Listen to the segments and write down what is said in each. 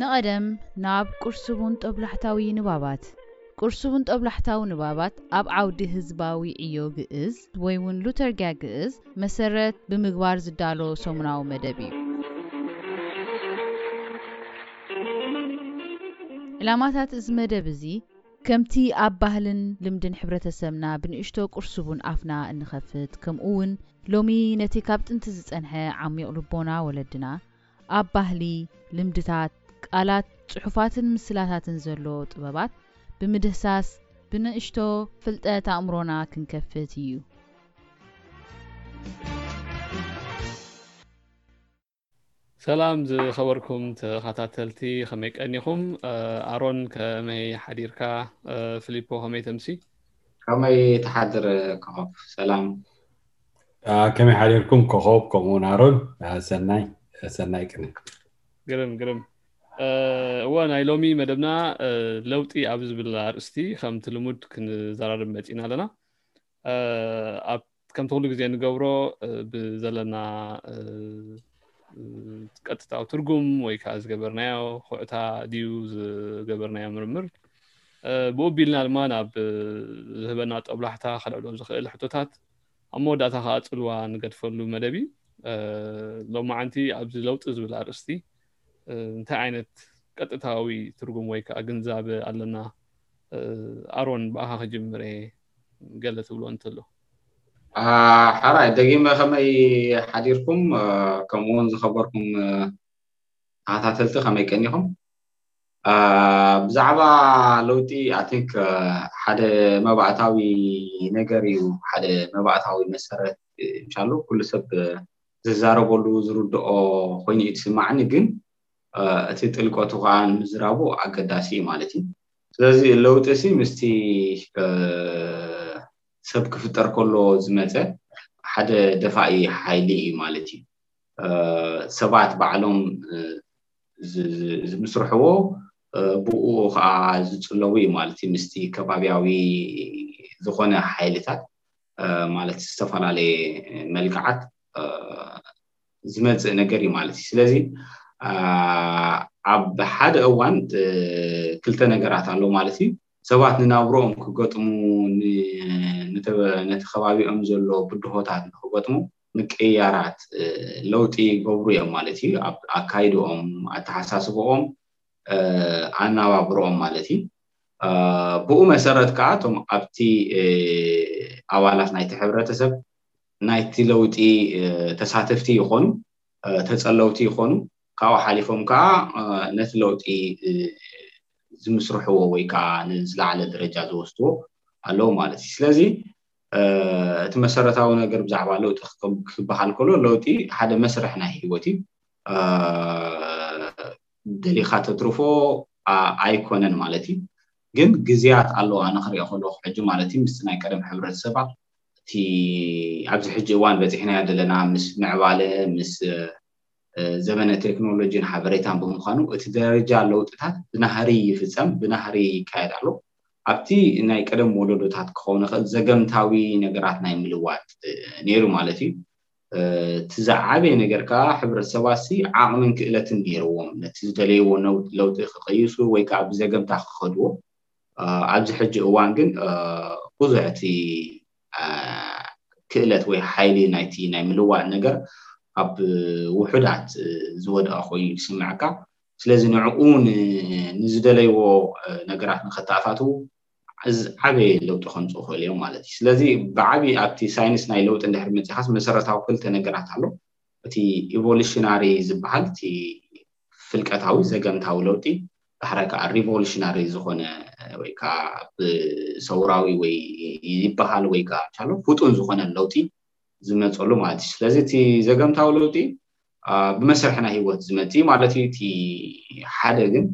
ንቐደም ናብ ቁርስቡን ጦብላሕታዊ ንባባት። ቁርስቡን ጦብላሕታዊ ንባባት ኣብ ዓውዲ ህዝባዊ ዕዮ ግእዝ ወይ ውን ሉተርጊያ ግእዝ መሰረት ብምግባር ዝዳሎ ሰሙናዊ መደብ እዩ። ዕላማታት እዚ መደብ እዚ። ከምቲ ኣብ ባህልን ልምድን ሕብረተሰብና ብንእሽቶ ቁርስቡን ኣፍና እንኸፍት ከምኡውን ሎሚ ነቲ ካብ ጥንቲ ዝጸንሐ ዓሚቕ ልቦና ወለድና ኣብ ባህሊ፣ ልምድታት፣ ቃላት፣ ጽሑፋትን ምስላታትን ዘሎ ጥበባት ብምድህሳስ ብንእሽቶ ፍልጠት ኣእምሮና ክንከፍት ኢዩ። ሰላም ዝኸበርኩም ተኸታተልቲ ከመይ ቀኒኹም ኣሮን ከመይ ሓዲርካ ፍሊፖ ከመይ ተምሲ ከመይ ተሓድር ኮኸብ ሰላም ከመይ ሓዲርኩም ኮኸብ ከምኡ ውን ኣሮን ሰናይ ሰናይ ቅነ ግርም ግርም እወ ናይ ሎሚ መደብና ለውጢ ኣብ ዝብል ኣርእስቲ ከምቲ ልሙድ ክንዘራርብ መፂና ኣለና ኣብ ከምቲ ኩሉ ግዜ ንገብሮ ብዘለና ቀጥታዊ ትርጉም ወይ ከዓ ዝገበርናዮ ኩዕታ ድዩ ዝገበርናዮ ምርምር ብኡ ቢልና ድማ ናብ ዝህበና ጠብላሕታ ከልዕሎ ዝኽእል ሕቶታት ኣብ መወዳእታ ከዓ ፅልዋ ንገድፈሉ መደብ እዩ ሎማዓንቲ ኣብዚ ለውጢ ዝብል ኣርእስቲ እንታይ ዓይነት ቀጥታዊ ትርጉም ወይ ከዓ ግንዛበ ኣለና ኣሮን ብኣኻ ክጅምር እየ ገለ ትብሎ እንተሎ። ሐራይ ደጊመ ከመይ ሓዲርኩም ከምኡ ውን ዝኸበርኩም ተኸታተልቲ ከመይ ቀኒኹም ብዛዕባ ለውጢ ኣይ ቲንክ ሓደ መባእታዊ ነገር እዩ ሓደ መባእታዊ መሰረት እንሻሉ ኩሉ ሰብ ዝዛረበሉ ዝርድኦ ኮይኑ እዩ ትስማዕኒ ግን እቲ ጥልቀቱ ከዓ ንምዝራቡ ኣገዳሲ እዩ ማለት እዩ ስለዚ ለውጢ'ሲ ምስቲ ሰብ ክፍጠር ከሎ ዝመጸ ሓደ ደፋኢ ሓይሊ እዩ ማለት እዩ። ሰባት ባዕሎም ዝምስርሕዎ ብእኡ ከኣ ዝጽለዉ እዩ ማለት እዩ ምስቲ ከባብያዊ ዝኾነ ሓይልታት ማለት ዝተፈላለየ መልክዓት ዝመፅእ ነገር እዩ ማለት እዩ ስለዚ ኣብ ሓደ እዋን ክልተ ነገራት ኣሎ ማለት እዩ ሰባት ንናብሮኦም ክገጥሙ ነቲ ከባቢኦም ዘሎ ብድሆታት ንክገጥሙ ምቅያራት ለውጢ ይገብሩ እዮም ማለት እዩ ኣብ ኣካይድኦም ኣተሓሳስበኦም ኣናባብሮኦም ማለት እዩ ብኡ መሰረት ከዓ እቶም ኣብቲ ኣባላት ናይቲ ሕብረተሰብ ናይቲ ለውጢ ተሳተፍቲ ይኾኑ፣ ተጸለውቲ ይኾኑ፣ ካብኡ ሓሊፎም ከኣ ነቲ ለውጢ ዝምስርሕዎ ወይ ከኣ ንዝለዓለ ደረጃ ዝወስድዎ ኣለዉ ማለት እዩ። ስለዚ እቲ መሰረታዊ ነገር ብዛዕባ ለውጢ ክበሃል ከሎ ለውጢ ሓደ መስርሕ ናይ ህይወት እዩ። ደሊኻ ተትርፎ ኣይኮነን ማለት እዩ። ግን ግዝያት ኣለዋ ንክሪኦ ከለኹ ሕጂ ማለት እዩ ምስቲ ናይ ቀደም ሕብረተሰባት እቲ ኣብዚ ሕጂ እዋን በጺሕናዮ ዘለና ምስ ምዕባለ ምስ ዘመነ ቴክኖሎጂን ሓበሬታን ብምዃኑ እቲ ደረጃ ለውጥታት ብናህሪ ይፍጸም፣ ብናህሪ ይካየድ ኣሎ። ኣብቲ ናይ ቀደም ወለዶታት ክኸውን ይኽእል ዘገምታዊ ነገራት ናይ ምልዋጥ ነይሩ ማለት እዩ። እቲ ዝዓበየ ነገር ከኣ ሕብረተሰባትሲ ዓቕምን ክእለትን ነይርዎም ነቲ ዝደለይዎ ለውጢ ክቕይሱ ወይ ከኣ ብዘገምታ ክኸድዎ። ኣብዚ ሕጂ እዋን ግን ብዙሕ እቲ ክእለት ወይ ሓይሊ ናይቲ ናይ ምልዋጥ ነገር ኣብ ውሑዳት ዝወድቐ ኮይኑ ዝስምዐካ ስለዚ ንዕኡ ንዝደለይዎ ነገራት ንኸተኣታትዉ ዓበየ ለውጢ ከምፅኡ ክእል እዮም ማለት እዩ ስለዚ ብዓብዪ ኣብቲ ሳይንስ ናይ ለውጢ እንድሕር መፂኻስ መሰረታዊ ክልተ ነገራት ኣሎ እቲ ኢቮሉሽናሪ ዝበሃል እቲ ፍልቀታዊ ዘገምታዊ ለውጢ ዳሕራይ ከኣ ሪቮሉሽናሪ ዝኾነ ወይ ከኣ ብሰውራዊ ወይ ይበሃል ወይ ከኣ እንተሎ ፍጡን ዝኾነ ለውጢ ዝመጸሉ ማለት እዩ ስለዚ እቲ ዘገምታዊ ለውጢ ብመሰርሒ ናይ ህይወት ዝመጽእ እዩ ማለት እዩ እቲ ሓደ ግን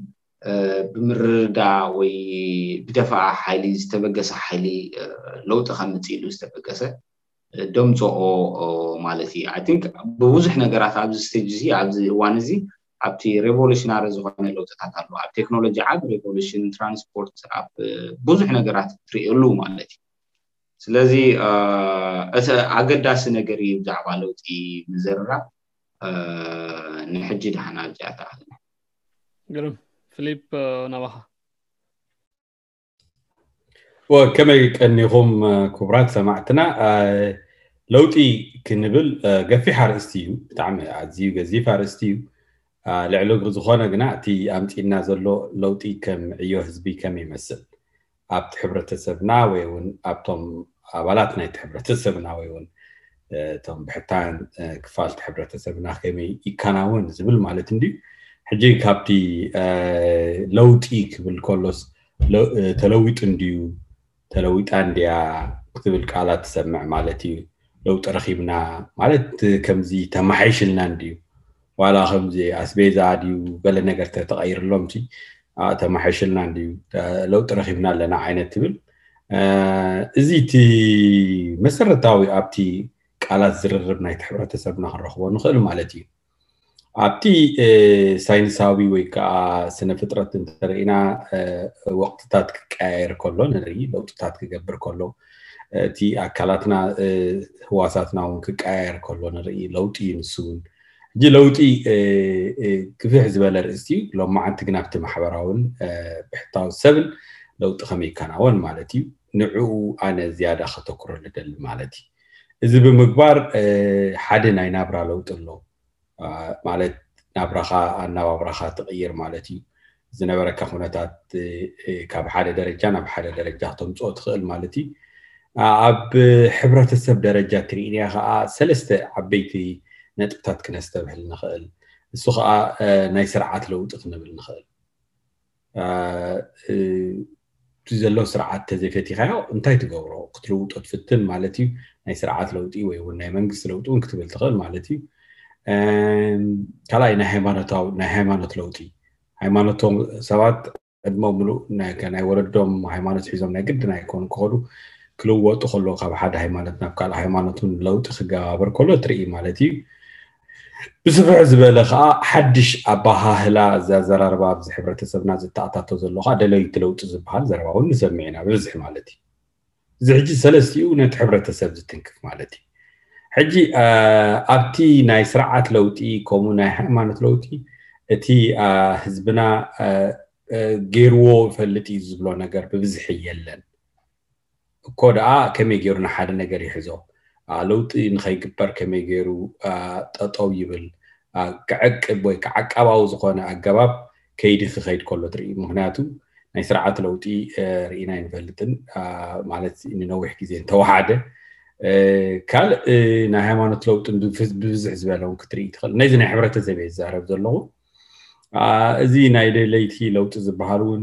ብምርድዳ ወይ ብደፋ ሓይሊ ዝተበገሰ ሓይሊ ለውጢ ከምጽእ ኢሉ ዝተበገሰ ደምጽኦ ማለት እዩ ኣይ ቲንክ ብብዙሕ ነገራት ኣብዚ ስቴጅ እዚ ኣብዚ እዋን እዚ ኣብቲ ሬቮሉሽናሪ ዝኾነ ለውጥታት ኣሎ ኣብ ቴክኖሎጂ ዓብ ሬቮሉሽን ትራንስፖርት ኣብ ብዙሕ ነገራት ትርእየሉ ማለት እዩ ስለዚ እቲ ኣገዳሲ ነገር እዩ ብዛዕባ ለውጢ ምዝርራብ ንሕጂ ድሓን ኣብዚኣ ተኣልና ግርም ፊሊፕ ናባኻ ከመይ ቀኒኹም ክቡራት ሰማዕትና ለውጢ ክንብል ገፊሕ ኣርእስቲ እዩ ብጣዕሚ ኣዝዩ ገዚፍ ኣርእስቲ እዩ ልዕሊ እግሪ ዝኾነ ግና እቲ ኣምፂና ዘሎ ለውጢ ከም ዕዮ ህዝቢ ከም ይመስል ኣብቲ ሕብረተሰብና ወይ እውን ኣብቶም ኣባላት ናይቲ ሕብረተሰብና ወይ እውን እቶም ብሕታውያን ክፋል እቲ ሕብረተሰብና ከመይ ይከናወን ዝብል ማለት እንድዩ ሕጂ ካብቲ ለውጢ ክብል ከሎስ ተለዊጡ እንድዩ ተለዊጣ እንድያ ክትብል ቃላት ትሰምዕ ማለት እዩ ለውጢ ረኺብና ማለት ከምዚ ተመሓይሽልና እንድዩ ዋላ ከምዚ ኣስቤዛ ድዩ ገለ ነገር ተተቐይርሎም ሲ ተማሓይሽልና እንድዩ ለውጢ ረኺብና ኣለና ዓይነት ትብል እዚ እቲ መሰረታዊ ኣብቲ ቃላት ዝርርብ ናይቲ ሕብረተሰብና ክንረኽቦ ንኽእል ማለት እዩ ኣብቲ ሳይንሳዊ ወይ ከዓ ስነ ፍጥረት እንተርእና ወቅትታት ክቀያየር ከሎ ንርኢ ለውጥታት ክገብር ከሎ እቲ ኣካላትና ህዋሳትና እውን ክቀያየር ከሎ ንርኢ ለውጢ እዩ ንሱ እውን ሕጂ ለውጢ ግፍሕ ዝበለ ርእስቲ እዩ ሎም መዓንቲ ግን ኣብቲ ማሕበራውን ብሕታዊ ሰብን ለውጢ ከመይ ይከናወን ማለት እዩ ንዕኡ ኣነ ዝያዳ ከተኩረሉ ደሊ ማለት እዩ እዚ ብምግባር ሓደ ናይ ናብራ ለውጢ ኣሎ ማለት ናብራኻ ኣነባብራኻ ትቕይር ማለት እዩ ዝነበረካ ኩነታት ካብ ሓደ ደረጃ ናብ ሓደ ደረጃ ክተምፅኦ ትኽእል ማለት እዩ ኣብ ሕብረተሰብ ደረጃ ትርኢንያ ከዓ ሰለስተ ዓበይቲ ነጥብታት ክነስተብህል ንኽእል እሱ ከዓ ናይ ስርዓት ለውጢ ክንብል ንኽእል እቲ ዘሎ ስርዓት ተዘይፈቲኻዮ እንታይ ትገብሮ ክትልውጦ ትፍትን ማለት እዩ ናይ ስርዓት ለውጢ ወይ እውን ናይ መንግስቲ ለውጢ እውን ክትብል ትኽእል ማለት እዩ ካልኣይ ናይ ሃይማኖታዊ ናይ ሃይማኖት ለውጢ ሃይማኖቶም ሰባት ዕድሞ ምሉእ ናይ ወለዶም ሃይማኖት ሒዞም ናይ ግድን ኣይኮኑ ክኸዱ ክልወጡ ከለዉ ካብ ሓደ ሃይማኖት ናብ ካልእ ሃይማኖት እውን ለውጢ ክገባበር ከሎ ትርኢ ማለት እዩ ብስፍሕ ዝበለ ከኣ ሓድሽ ኣበሃህላ እዚ ኣዘራርባ ኣብዚ ሕብረተሰብና ዘተኣታቶ ዘሎ ከኣ ደለይቲ ለውጢ ዝበሃል ዘረባ እውን ንሰምዕ ኢና ብብዝሒ ማለት እዩ እዚ ሕጂ ሰለስቲኡ ነቲ ሕብረተሰብ ዝትንክፍ ማለት እዩ ሕጂ ኣብቲ ናይ ስርዓት ለውጢ ከምኡ ናይ ሃይማኖት ለውጢ እቲ ህዝብና ገይርዎ ይፈልጥ እዩ ዝብሎ ነገር ብብዝሒ የለን እኮ ደኣ ከመይ ገይሩ ንሓደ ነገር ይሕዞ? ለውጢ ንኸይግበር ከመይ ገይሩ ጠጠው ይብል? ክዕቅብ ወይ ከዓ ዓቃባዊ ዝኾነ ኣገባብ ከይዲ ክኸይድ ከሎ ትርኢ። ምክንያቱ ናይ ስርዓት ለውጢ ርኢና ኣይንፈልጥን ማለት ንነዊሕ ግዜ እንተወሓደ ካልእ ናይ ሃይማኖት ለውጥን ብብዝሕ ዝበለ እውን ክትርኢ ትኽእል ነዚ ናይ ሕብረተሰብ እየ ዝዛረብ ዘለኹ እዚ ናይ ደለይቲ ለውጢ ዝበሃል እውን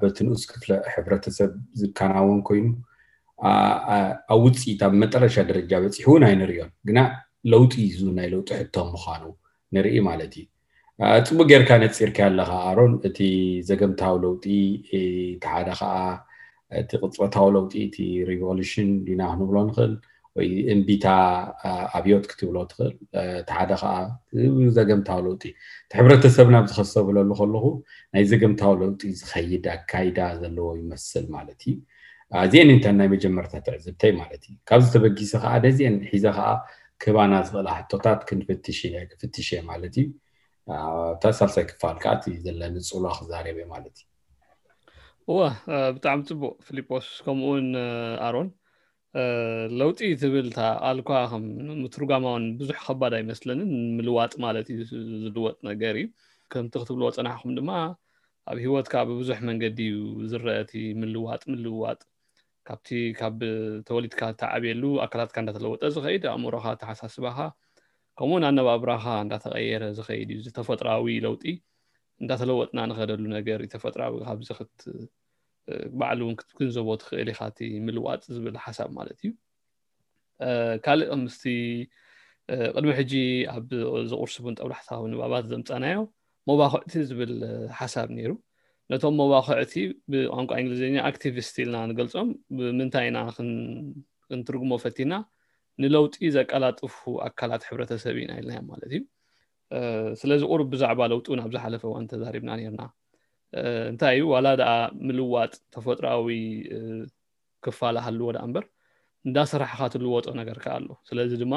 በቲ ንኡስ ክፍለ ሕብረተሰብ ዝከናወን ኮይኑ ኣብ ውፅኢት ኣብ መጠረሻ ደረጃ በፂሑ እውን ኣይንሪዮን ግና ለውጢ እዚ ናይ ለውጢ ሕቶ ምዃኑ ንርኢ ማለት እዩ ፅቡቅ ጌርካ ነፂርካ ኣለኻ ኣሮን እቲ ዘገምታዊ ለውጢ እቲ ሓደ ከዓ እቲ ቅፅበታዊ ለውጢ እቲ ሪቮሉሽን ዲና ክንብሎ ንኽእል ወይ እምቢታ ኣብዮት ክትብሎ ትኽእል እቲ ሓደ ከዓ ዘገምታዊ ለውጢ እቲ ሕብረተሰብና ኣብዚ ከሰብለሉ ከለኹ ናይ ዘገምታዊ ለውጢ ዝኸይድ ኣካይዳ ዘለዎ ይመስል ማለት እዩ ኣዚኤን እንተን ናይ መጀመርታ ትዕዝብተይ ማለት እዩ ካብዚ ተበጊሰ ከዓ ደዚኤን ሒዘ ከዓ ክባና ዝኽእላ ሕቶታት ክንፍትሽ ክፍትሽ እየ ማለት እዩ እታ ሳልሳይ ክፋል ከዓ እቲ ዘለኒ ፅሏ ክዛረብ እየ ማለት እዩ እወ ብጣዕሚ ፅቡቅ ፊሊጶስ ከምኡውን ኣሮን ለውጢ ትብል እታ ቃል እኳ ከም ምትርጓማውን ብዙሕ ከባድ ኣይመስለንን ምልዋጥ ማለት እዩ ዝልወጥ ነገር እዩ ከምቲ ክትብልዎ ፀናሕኩም ድማ ኣብ ሂወትካ ብብዙሕ መንገዲ እዩ ዝረአ እቲ ምልዋጥ ምልዋጥ ካብቲ ካብ ተወሊድካ እተዓብየሉ ኣካላትካ እንዳተለወጠ ዝኸይድ ኣእምሮኻ ተሓሳስባኻ ከምኡውን ኣነባብራኻ እንዳተቀየረ ዝኸይድ እዩ ዝተፈጥራዊ ለውጢ እንዳተለወጥና ንኸደሉ ነገር እዩ ተፈጥራዊ ካብዚ ባዕሉ እውን ክትግንዘቦ ትኽእል ኢኻ እቲ ምልዋጥ ዝብል ሓሳብ ማለት እዩ ካልእ ምስቲ ቅድሚ ሕጂ ኣብ ዘቁርሲ ቡን ጠብላሕታዊ ንባባት ዘምፃናዮ መባክዕቲ ዝብል ሓሳብ ነይሩ ነቶም መባክዕቲ ብቋንቋ እንግሊዝኛ ኣክቲቪስት ኢልና ንገልፆም ብምንታይ ኢና ክንትርጉሞ ፈቲና ንለውጢ ዘቀላጥፉ ኣካላት ሕብረተሰብ ኢና ኢልናዮም ማለት እዩ ስለዚ ቁሩብ ብዛዕባ ለውጢ እውን ኣብ ዝሓለፈ እዋን ተዛሪብና ነርና እንታይ እዩ ዋላ ደኣ ምልዋጥ ተፈጥሮዊ ክፋል ሃልዎ ደኣ እምበር እንዳሰራሕካ ትልወጦ ነገር ከዓ ኣሎ ስለዚ ድማ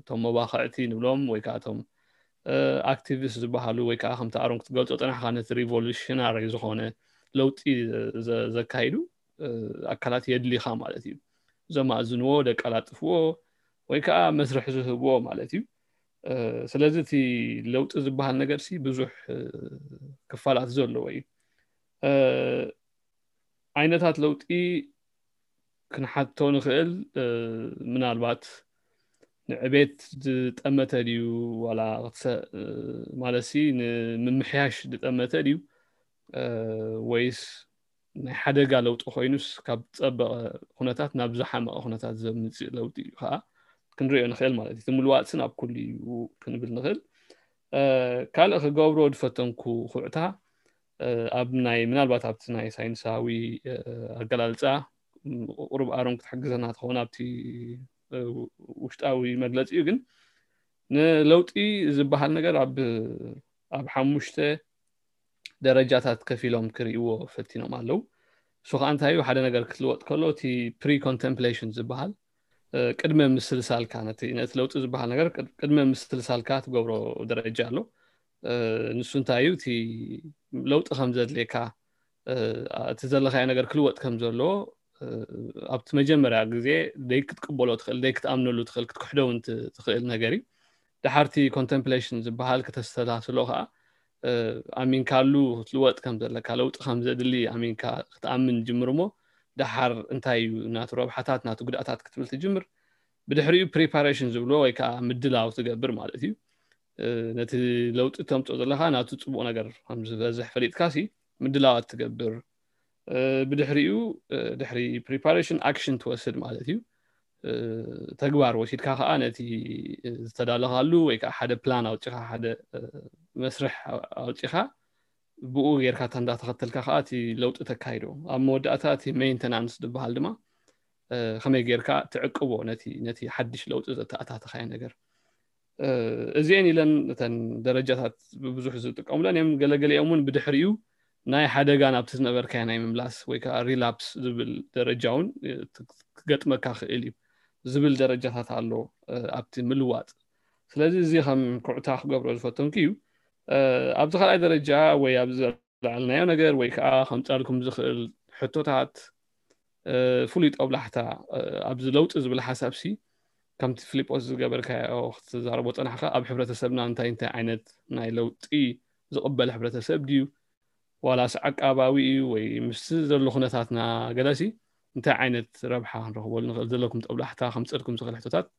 እቶም መባክዕቲ ንብሎም ወይ ከዓ እቶም ኣክቲቪስት ዝበሃሉ ወይ ከዓ ከምቲ ኣሮን ክትገልፆ ጥናሕካ ነቲ ሪቮሉሽናሪ ዝኾነ ለውጢ ዘካይዱ ኣካላት የድሊኻ ማለት እዩ ዘማእዝንዎ ደቀላጥፍዎ ወይ ከዓ መስርሒ ዝህብዎ ማለት እዩ ስለዚ እቲ ለውጢ ዝበሃል ነገር ሲ ብዙሕ ክፋላት ዘለዎ እዩ ዓይነታት ለውጢ ክንሓቶ ንኽእል ምናልባት ንዕቤት ዝጠመተ ድዩ ዋላ ማለት ሲ ንምምሕያሽ ዝጠመተ ድዩ ወይስ ናይ ሓደጋ ለውጢ ኮይኑስ ካብ ዝፀበቐ ኩነታት ናብ ዝሓመቐ ኩነታት ዘምፅእ ለውጢ እዩ ከዓ ክንሪኦ ንኽእል ማለት እዩ እቲ ምልዋፅን ኣብ ኩሉ እዩ ክንብል ንኽእል ካልእ ክገብሮ ዝፈተንኩ ኩዕታ ኣብ ናይ ምናልባት ኣብቲ ናይ ሳይንሳዊ ኣገላልፃ ቁሩብ ኣሮን ክትሕግዘና ትኸውን ኣብቲ ውሽጣዊ መግለፂ እዩ ግን ንለውጢ ዝበሃል ነገር ኣብ ኣብ ሓሙሽተ ደረጃታት ከፊሎም ክርእይዎ ፈቲኖም ኣለው እሱ ከዓ እንታይ እዩ ሓደ ነገር ክትልወጥ ከሎ እቲ ፕሪ ኮንተምፕሌሽን ዝበሃል ቅድመ ምስልሳልካ ነቲ ነቲ ለውጢ ዝበሃል ነገር ቅድመ ምስልሳልካ ትገብሮ ደረጃ ኣሎ ንሱ እንታይ እዩ እቲ ለውጢ ከም ዘድልየካ እቲ ዘለካዮ ነገር ክልወጥ ከም ዘለዎ ኣብቲ መጀመርያ ግዜ ደይ ክትቅበሎ ትኽእል ደይ ክትኣምነሉ ትኽእል ክትክሕደውን ትኽእል ነገር እዩ ደሓር እቲ ኮንተምፕሌሽን ዝበሃል ክተሰላስሎ ከኣ ኣሚንካሉ ክትልወጥ ከም ዘለካ ለውጢ ከም ዘድሊ ኣሚንካ ክትኣምን ትጅምር እሞ ደሓር እንታይ እዩ ናቱ ረብሓታት ናቱ ጉድኣታት ክትብል ትጅምር ብድሕሪኡ ፕሪፓሬሽን ዝብሎ ወይ ከዓ ምድላው ትገብር ማለት እዩ ነቲ ለውጢ ተምፅኦ ዘለካ ናቱ ፅቡቅ ነገር ከም ዝበዝሕ ፈሊጥካ ሲ ምድላዋት ትገብር ብድሕሪኡ ድሕሪ ፕሪፓሬሽን ኣክሽን ትወስድ ማለት እዩ ተግባር ወሲድካ ከዓ ነቲ ዝተዳለኻሉ ወይ ከዓ ሓደ ፕላን ኣውፂኻ ሓደ መስርሕ ኣውፂኻ ብኡ ጌርካ እታ እንዳተኸተልካ ከዓ እቲ ለውጢ ተካይዶ ኣብ መወዳእታ እቲ ሜንተናንስ ዝበሃል ድማ ከመይ ጌርካ ትዕቅቦ ነቲ ሓድሽ ለውጢ ዘተኣታተኻዮ ነገር እዚኤን ኢለን እተን ደረጃታት ብብዙሕ ዝጥቀሙለን እዮም ገለገሊኦም እውን ብድሕሪኡ ናይ ሓደጋ ናብቲ ዝነበርካዮ ናይ ምምላስ ወይ ከዓ ሪላፕስ ዝብል ደረጃ እውን ክገጥመካ ክእል እዩ ዝብል ደረጃታት ኣሎ ኣብቲ ምልዋጥ ስለዚ እዚ ከም ኩዕታ ክገብሮ ዝፈተንኩ እዩ ኣብዚ ካልኣይ ደረጃ ወይ ኣብዚ ዝለዓልናዮ ነገር ወይ ከዓ ከምፃልኩም ዝኽእል ሕቶታት ፍሉይ ጦብላሕታ ኣብዚ ለውጢ ዝብል ሓሳብ ሲ ከምቲ ፊልጶስ ዝገበርካዮ ክትዛረቦ ፀናሕካ ኣብ ሕብረተሰብና እንታይ እንታይ ዓይነት ናይ ለውጢ ዝቕበል ሕብረተሰብ ድዩ ዋላስ ዓቃባዊ እዩ ወይ ምስ ዘሎ ኩነታትና ገለሲ እንታይ ዓይነት ረብሓ ክንረኽበሉ ንኽእል ዘለኩም ጠብላሕታ ከምፀልኩም ዝኽእል ሕቶታት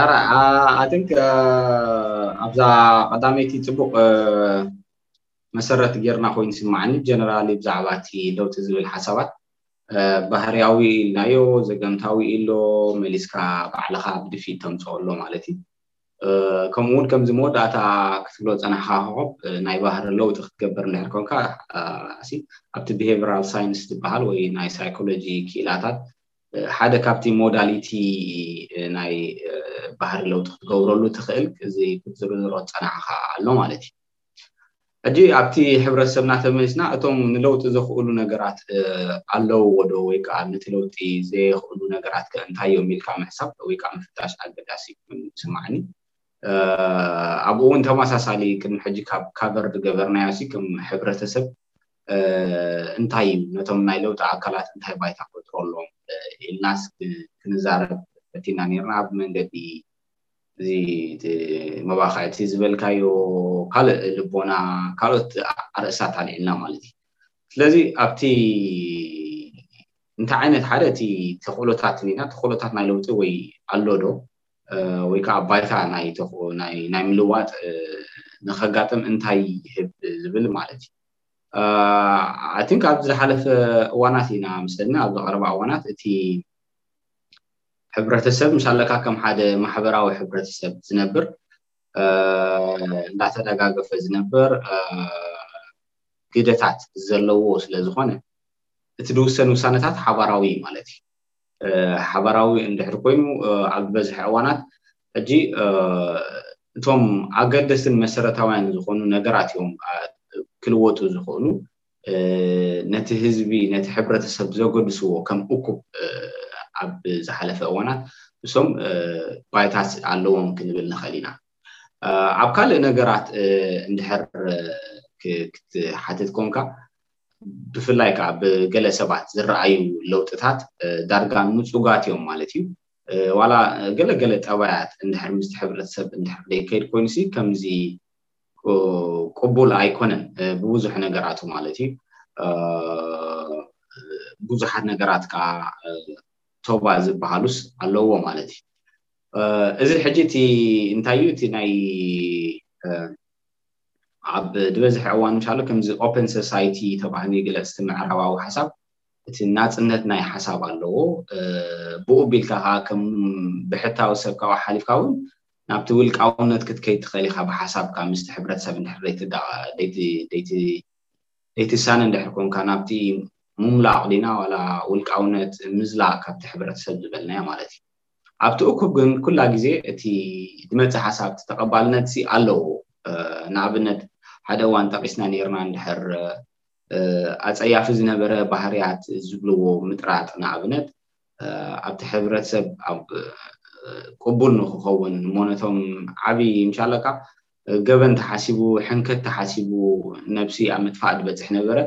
ኣረ ኣቲንክ ኣብዛ ቀዳመይቲ ፅቡቅ መሰረት ጌርና ኮይኑ ስማዓኒ ጀነራሊ ብዛዕባ እቲ ለውጢ ዝብል ሓሳባት ባህርያዊ ኢልናዮ ዘገምታዊ ኢሎ መሊስካ ባዕልኻ ብድፊት ተምፅኦ ኣሎ ማለት እዩ ከምኡ እውን ከምዚ መወዳእታ ክትብሎ ፀናሕካ ኮኸብ ናይ ባህሪ ለውጢ ክትገብር እንድሕር ኮንካ ኣብቲ ብሄቨራል ሳይንስ ዝበሃል ወይ ናይ ሳይኮሎጂ ክኢላታት ሓደ ካብቲ ሞዳሊቲ ናይ ባህሪ ለውጢ ክትገብረሉ ትኽእል እዚ ክትዝርዝሮ ዝጸናሕካ ኣሎ ማለት እዩ። ሕጂ ኣብቲ ሕብረተሰብና ተመሊስና እቶም ንለውጢ ዘኽእሉ ነገራት ኣለውዎ ዶ ወይ ከኣ ነቲ ለውጢ ዘየኽእሉ ነገራት ከ እንታይ እዮም ኢልካ ምሕሳብ ወይ ከኣ ምፍታሽ ኣገዳሲ ኮይኑ ይስማዓኒ። ኣብኡ እውን ተመሳሳሊ ቅድሚ ሕጂ ካብ ካቨርድ ገበርናዮሲ ከም ሕብረተሰብ እንታይ እዩ ነቶም ናይ ለውጢ ኣካላት እንታይ ባይታ ክፈጥረሎም ኢልናስ ክንዛረብ ፈቲና ነርና ኣብ መንገዲ እዚ መባካዕቲ ዝበልካዮ ካልእ ልቦና ካልኦት ኣርእስታት ኣልዒልና ማለት እዩ ስለዚ ኣብቲ እንታይ ዓይነት ሓደ እቲ ተኽእሎታት ኢና ተኽእሎታት ናይ ለውጢ ወይ ኣሎ ዶ ወይ ከዓ ባይታ ናይ ምልዋጥ ንከጋጥም እንታይ ይህብ ዝብል ማለት እዩ ኣይ ቲንክ ኣብ ዝሓለፈ እዋናት ኢና ምስለኒ ኣብ ዝቐረባ እዋናት እቲ ሕብረተሰብ ምስ ኣለካ ከም ሓደ ማሕበራዊ ሕብረተሰብ ዝነብር እንዳተደጋገፈ ዝነበር ግደታት ዘለዎ ስለ ዝኾነ እቲ ዝውሰን ውሳነታት ሓባራዊ እዩ ማለት እዩ። ሓባራዊ እንድሕር ኮይኑ ኣብ ዝበዝሐ እዋናት ሕጂ እቶም ኣገደስትን መሰረታውያን ዝኾኑ ነገራት እዮም ክልወጡ ዝኽእሉ ነቲ ህዝቢ ነቲ ሕብረተሰብ ዘገድስዎ ከም እኩብ ኣብ ዝሓለፈ እዋናት እሶም ባይታ ኣለዎም ክንብል ንኽእል ኢና ኣብ ካልእ ነገራት እንድሕር ክትሓትት ኮንካ ብፍላይ ከኣ ብገለ ሰባት ዝረኣዩ ለውጥታት ዳርጋ ንጹጋት እዮም ማለት እዩ። ዋላ ገለ ገለ ጠባያት እንድሕር ምስቲ ሕብረተሰብ እንድሕር ደይከይድ ኮይኑሲ ከምዚ ቅቡል ኣይኮነን ብብዙሕ ነገራቱ ማለት እዩ። ብዙሓት ነገራት ከኣ ቶባ ዝበሃሉስ ኣለውዎ ማለት እዩ። እዚ ሕጂ እቲ እንታይ እዩ እቲ ናይ ኣብ ድበዝሐ እዋን ምሻሎ ከምዚ ኦፐን ሰሳይቲ ተባሂሉ ይግለጽ እቲ ምዕራባዊ ሓሳብ እቲ ናጽነት ናይ ሓሳብ ኣለዎ ብኡ ቢልካ ከኣ ከም ብሕታዊ ሰብ ካብኡ ሓሊፍካ እውን ናብቲ ውልቃውነት ክትከይድ ትኽእል ኢኻ ብሓሳብካ ምስቲ ሕብረተሰብ እንድሕር ዘይትሳነ እንድሕር ኮንካ ናብቲ ምምላቕ ዲና ዋላ ውልቃውነት ምዝላቕ ካብቲ ሕብረተሰብ ዝበልናዮ ማለት እዩ ኣብቲ እኩብ ግን ኩላ ግዜ እቲ ድመጽእ ሓሳብት ተቀባልነትሲ ኣለዎ ንኣብነት ሓደ እዋን ጠቂስና ኔርና እንድሕር ኣጸያፊ ዝነበረ ባህርያት ዝብልዎ ምጥራጥ ንኣብነት ኣብቲ ሕብረተሰብ ኣብ ቅቡል ንክኸውን እሞ ነቶም ዓቢ ምሻለካ ገበን ተሓሲቡ ሕንከት ተሓሲቡ ነብሲ ኣብ ምጥፋእ ድበጽሕ ነበረ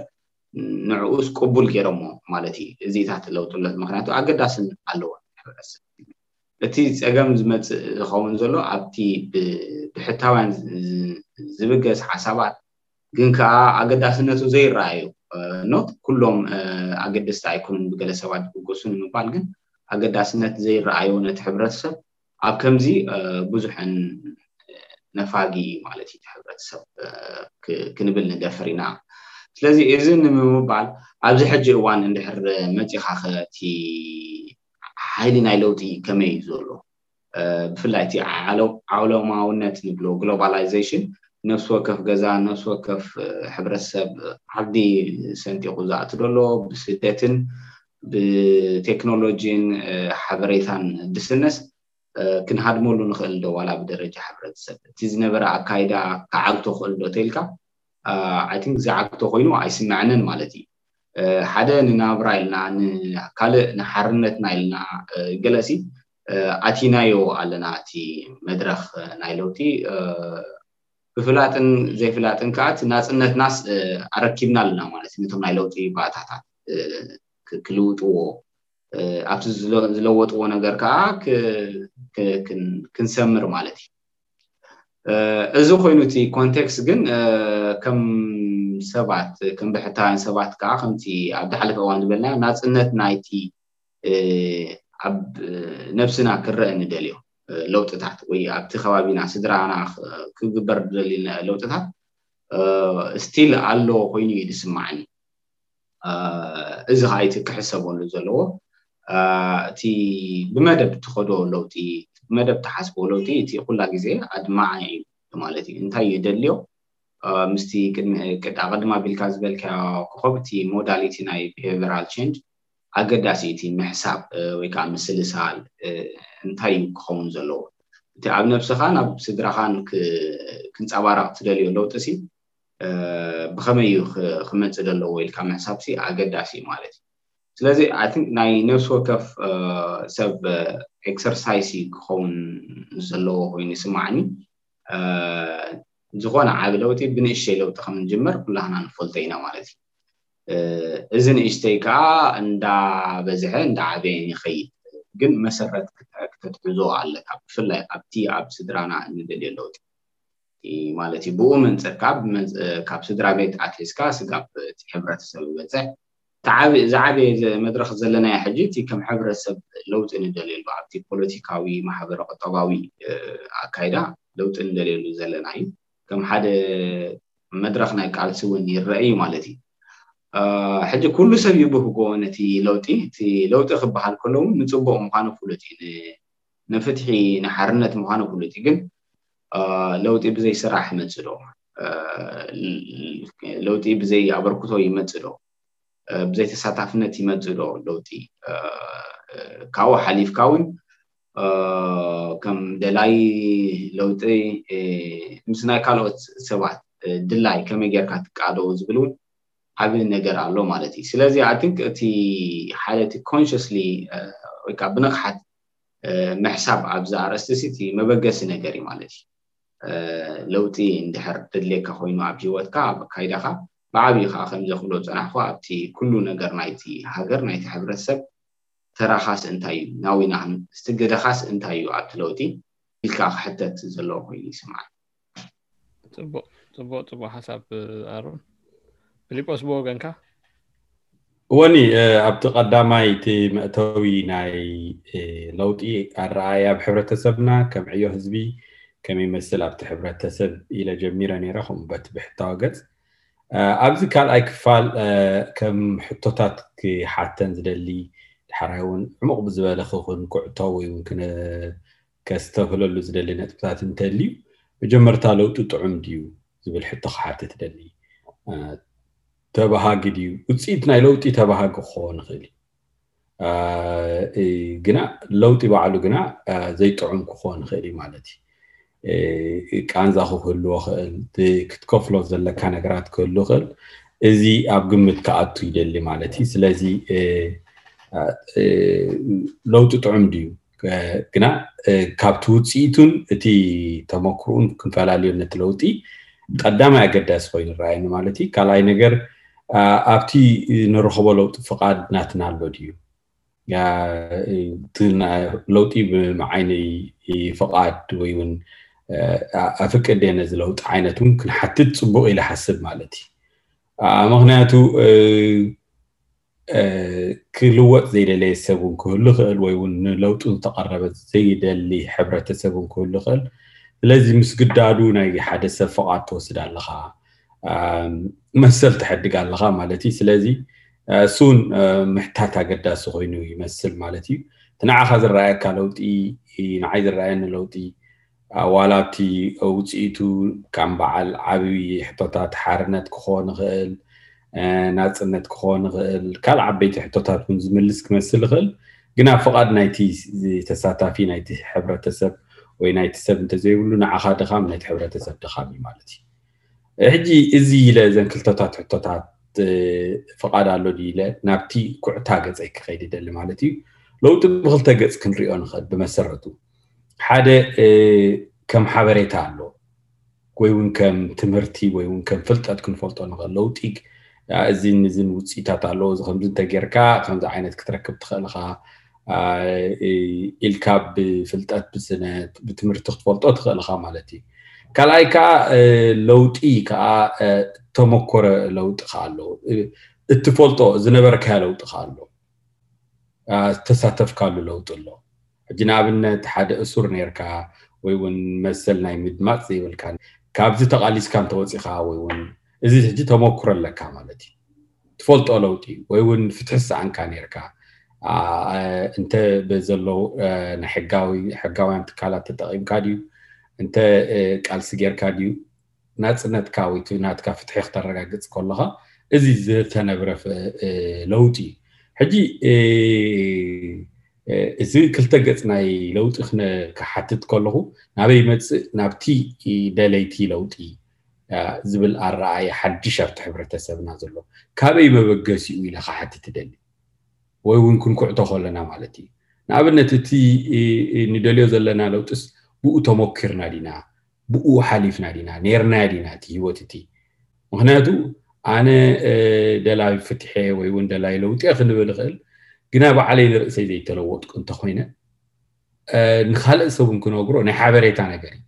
ንዕኡስ ቅቡል ገይሮሞ ማለት እዩ እዚታት ለውጥነት ምክንያቱ ኣገዳስን ኣለዎን ሕብረተሰብ እቲ ጸገም ዝመጽእ ዝኸውን ዘሎ ኣብቲ ብብሕታውያን ዝብገስ ሓሳባት ግን ከኣ ኣገዳስነቱ ዘይረኣዩ ኖት ኩሎም ኣገደስቲ ኣይኮኑን ብገለ ሰባት ዝብገሱ ንምባል ግን ኣገዳስነት ዘይረኣዩ ነቲ ሕብረተሰብ ኣብ ከምዚ ብዙሕን ነፋጊ ማለት እዩ እቲ ሕብረተሰብ ክንብል ንደፍር ኢና። ስለዚ እዚ ንምባል ኣብዚ ሕጂ እዋን እንድሕር መጺኻኸ እቲ ሓይሊ ናይ ለውጢ ከመይ እዩ ዘሎ? ብፍላይ እቲ ዓለማውነት ንብሎ ግሎባላይዜሽን ነፍሲ ወከፍ ገዛ ነፍሲ ወከፍ ሕብረተሰብ ዓዲ ሰንጢቑ ዝኣቱ ዶ ኣሎ? ብስደትን ብቴክኖሎጂን ሓበሬታን ድስነስ ክንሃድመሉ ንኽእል ዶ ዋላ ብደረጃ ሕብረተሰብ እቲ ዝነበረ ኣካይዳ ክዓግቶ ክእል ዶ ተልካ ኣይ ቲንክ ዝዓግቶ ኮይኑ ኣይስመዐንን ማለት እዩ ሓደ ንናብራ ኢልና ንካልእ ንሓርነትና ኢልና ገለሲ ኣቲናዮ ኣለና እቲ መድረኽ ናይ ለውጢ ብፍላጥን ዘይፍላጥን ከዓ እቲ ናፅነትናስ ኣረኪብና ኣለና ማለት ነቶም ናይ ለውጢ ባእታታት ክልውጥዎ ኣብቲ ዝለወጥዎ ነገር ከዓ ክንሰምር ማለት እዩ። እዚ ኮይኑ እቲ ኮንቴክስት ግን ከም ሰባት ከም ብሕታውያን ሰባት ከዓ ከምቲ ኣብ ዝሓለፈ እዋን ዝበልና ናፅነት ናይቲ ኣብ ነብስና ክረአ ንደልዮ ለውጥታት ወይ ኣብቲ ከባቢና ስድራና ክግበር ዝደልዩ ለውጥታት ስቲል ኣሎ ኮይኑ እዩ ዝስማዓኒ። እዚ ከኣ እቲ ክሕሰበሉ ዘለዎ እቲ ብመደብ ትኸዶ ለውጢ ብመደብ ትሓስቦ ለውጢ እቲ ኩላ ግዜ ኣድማዒ እዩ ማለት እዩ እንታይ እዩ ደልዮ ምስቲ ኣቐድም ኣቢልካ ዝበልካዮ ኮኸብ እቲ ሞዳሊቲ ናይ ቢሄቨራል ቼንጅ ኣገዳሲ እቲ ምሕሳብ ወይ ከዓ ምስልሳል እንታይ እዩ ክኸውን ዘለዎ እቲ ኣብ ነብስኻን ኣብ ስድራኻን ክንፀባረቕ ትደልዮ ለውጢ ሲ ብኸመይ እዩ ክመጽእ ዘለዎ ኢልካ ምሕሳብሲ ኣገዳሲ እዩ ማለት እዩ። ስለዚ ኣይ ቲንክ ናይ ነብሲ ወከፍ ሰብ ኤክሰርሳይስ እዩ ክኸውን ዘለዎ ኮይኑ ይስማዓኒ ዝኾነ ዓቢ ለውጢ ብንእሽተይ ለውጢ ከም እንጅምር ኩላህና ንፈልጦ ኢና ማለት እዩ እዚ ንእሽተይ ከዓ እንዳበዝሐ እንዳዓበየን ይኸይድ ግን መሰረት ክተትሕዞ ኣለካ ብፍላይ ኣብቲ ኣብ ስድራና እንደልዮ ለውጢ ማለት እዩ ብኡ መንጽርካ ካብ ስድራ ቤት ኣትሒዝካ ስጋብ እቲ ሕብረተሰብ ዝበጽሕ እቲ ዝዓበየ መድረኽ ዘለናዮ ሕጂ እቲ ከም ሕብረተሰብ ለውጢ ንደልየሉ ኣብቲ ፖለቲካዊ ማሕበረ ቁጠባዊ ኣካይዳ ለውጢ ንደልየሉ ዘለና እዩ ከም ሓደ መድረኽ ናይ ቃልሲ እውን ይረኣ እዩ ማለት እዩ ሕጂ ኩሉ ሰብ ይብህጎ ነቲ ለውጢ እቲ ለውጢ ክበሃል ከሎ እውን ንፅቡቕ ምዃኑ ፍሉጥ እዩ ንፍትሒ ንሓርነት ምዃኑ ፍሉጥ እዩ ግን ለውጢ ብዘይ ስራሕ ይመጽእ ዶ? ለውጢ ብዘይ ኣበርክቶ ይመጽእ ዶ? ብዘይ ተሳታፍነት ይመጽእ ዶ ለውጢ? ካብኡ ሓሊፍካ እውን ከም ደላይ ለውጢ ምስ ናይ ካልኦት ሰባት ድላይ ከመይ ጌርካ ትቃዶ ዝብል እውን ዓቢ ነገር ኣሎ ማለት እዩ። ስለዚ ኣይ ቲንክ እቲ ሓደ እቲ ኮንሸስሊ ወይ ከዓ ብንቕሓት ምሕሳብ ኣብዚ ኣርእስቲ እዚ እቲ መበገሲ ነገር እዩ ማለት እዩ። ለውጢ እንድሕር ዘድልየካ ኮይኑ ኣብ ሂወትካ ኣብ ኣካይዳኻ ብዓብዩ ከኣ ከምዚ ክብሎ ዝጸናሕኩ ኣብቲ ኩሉ ነገር ናይቲ ሃገር ናይቲ ሕብረተሰብ ተራኻስ እንታይ እዩ ናዊናህን ስግደኻስ እንታይ እዩ ኣብቲ ለውጢ ኢልካ ክሕተት ዘለዎ ኮይኑ ይስምዓኒ። ፅቡቅ ፅቡቅ ፅቡቅ ሓሳብ ኣሮን ፊሊጶስ ብወገንካ ወኒ ኣብቲ ቀዳማይ እቲ መእተዊ ናይ ለውጢ ኣረኣያ ኣብ ሕብረተሰብና ከም ዕዮ ህዝቢ ከም ይመስል ኣብቲ ሕብረተሰብ ኢለ ጀሚረ ነይረ ከምኡ በቲ ብሕታዊ ገፅ ኣብዚ ካልኣይ ክፋል ከም ሕቶታት ክሓተን ዝደሊ ድሓራይ እውን ዕሙቕ ብዝበለ ክኹን ኩዕቶ ወይ እውን ከስተብህለሉ ዝደሊ ነጥብታት እንተልዩ መጀመርታ ለውጢ ጥዑም ድዩ ዝብል ሕቶ ክሓትት ይደሊ። ተባሃጊ ድዩ ውፅኢት ናይ ለውጢ ተባሃጊ ክኸውን ይኽእል እዩ ግና ለውጢ ባዕሉ ግና ዘይጥዑም ክኸውን ይኽእል እዩ ማለት እዩ ቃንዛ ክህልዎ ክእል ክትከፍሎ ዘለካ ነገራት ክህሉ ክእል እዚ ኣብ ግምት ክኣቱ ይደሊ ማለት እዩ ስለዚ ለውጢ ጥዑም ድዩ ግና ካብቲ ውፅኢቱን እቲ ተመክሮኡን ክንፈላለዮ ነቲ ለውጢ ቀዳማይ ኣገዳሲ ኮይኑ ረኣየኒ ማለት እዩ ካልኣይ ነገር ኣብቲ ንረኸቦ ለውጢ ፍቓድ ናትና ኣሎ ድዩ ለውጢ ብመዓይኒ ፍቓድ ወይ እውን ኣፍቅድ እየ ነዚ ለውጢ ዓይነት እውን ክንሓትት ፅቡቕ ኢለ ሓስብ ማለት እዩ ምክንያቱ ክልወጥ ዘይደለየ ሰብ እውን ክህሉ ይኽእል ወይ እውን ንለውጡ ዝተቐረበ ዘይደሊ ሕብረተሰብ እውን ክህሉ ይኽእል ስለዚ ምስ ግዳዱ ናይ ሓደ ሰብ ፍቓድ ትወስድ ኣለኻ መሰል ትሐድግ ኣለኻ ማለት እዩ ስለዚ እሱ እውን ምሕታት ኣገዳሲ ኮይኑ ይመስል ማለት እዩ እቲ ንዓኻ ዝረኣየካ ለውጢ ንዓይ ዝረኣየኒ ለውጢ ዋላ እቲ ውጽኢቱ ከም በዓል ዓብይ ሕቶታት ሓርነት ክኾን ይኽእል፣ ናጽነት ክኾን ይኽእል፣ ካልእ ዓበይቲ ሕቶታት እውን ዝምልስ ክመስል ይኽእል፣ ግን ኣብ ፍቓድ ናይቲ ተሳታፊ ናይቲ ሕብረተሰብ ወይ ናይቲ ሰብ እንተዘይብሉ ንዓኻ ድኻም ነቲ ሕብረተሰብ ድኻም እዩ ማለት እዩ። ሕጂ እዚ ኢለ እዘን ክልተታት ሕቶታት ፍቓድ ኣሎ ድዩ ኢለ ናብቲ ኩዕታ ገፀይ ክኸይድ ይደሊ ማለት እዩ ለውጢ ብክልተ ገፅ ክንሪኦ ንኽእል ብመሰረቱ ሓደ ከም ሓበሬታ ኣሎ ወይ እውን ከም ትምህርቲ ወይ እውን ከም ፍልጠት ክንፈልጦ ንኽእል ለውጢ እዚን እዚን ውፅኢታት ኣሎ እዚ ከምዚ እንተጌርካ ከምዚ ዓይነት ክትረክብ ትኽእል ኢኻ ኢልካ ብፍልጠት ብስነ ብትምህርቲ ክትፈልጦ ትኽእል ኢኻ ማለት እዩ ካልኣይ ከዓ ለውጢ ከዓ ተመኮረ ለውጢ ከዓ ኣሎ እትፈልጦ ዝነበርካዮ ለውጢ ከዓ ኣሎ ዝተሳተፍካሉ ለውጢ ኣሎ ሕጂ ንኣብነት ሓደ እሱር ነርካ ወይ እውን መሰል ናይ ምድማፅ ዘይብልካ ካብዚ ተቓሊስካ እንተወፂኻ ወይ እውን እዚ ሕጂ ተመክሮ ኣለካ ማለት እዩ ትፈልጦ ለውጢ እዩ ወይ እውን ፍትሒ ሰኣንካ ነርካ እንተ በዘሎ ናይ ሕጋዊ ሕጋውያን ትካላት ተጠቒምካ ድዩ እንተ ቃልሲ ጌርካ ድዩ ናጽነትካ ወይ እቲ ናትካ ፍትሒ ክተረጋግጽ ከሎኻ እዚ ዝተነብረ ለውጢ እዩ ሕጂ እዚ ክልተ ገጽ ናይ ለውጢ ክሓትት ከለኹ ናበይ ይመጽእ ናብቲ ደለይቲ ለውጢ ዝብል ኣረኣየ ሓድሽ ኣብቲ ሕብረተሰብና ዘሎ ካበይ መበገሲኡ ኢለ ክሓትት ትደሊ ወይ እውን ክንኩዕቶ ከለና ማለት እዩ ንኣብነት እቲ ንደልዮ ዘለና ለውጢስ ብኡ ተሞኪርና ዲና ብኡ ሓሊፍና ዲና ኔርና ዲና እቲ ሂወት እቲ ምክንያቱ ኣነ ደላይ ፍትሐ ወይ እውን ደላይ ለውጢ ክንብል ይኽእል ግና ባዕለይ ንርእሰይ ዘይተለወጥኩ እንተኮይነ ንካልእ ሰብ እውን ክነግሮ ናይ ሓበሬታ ነገር እዩ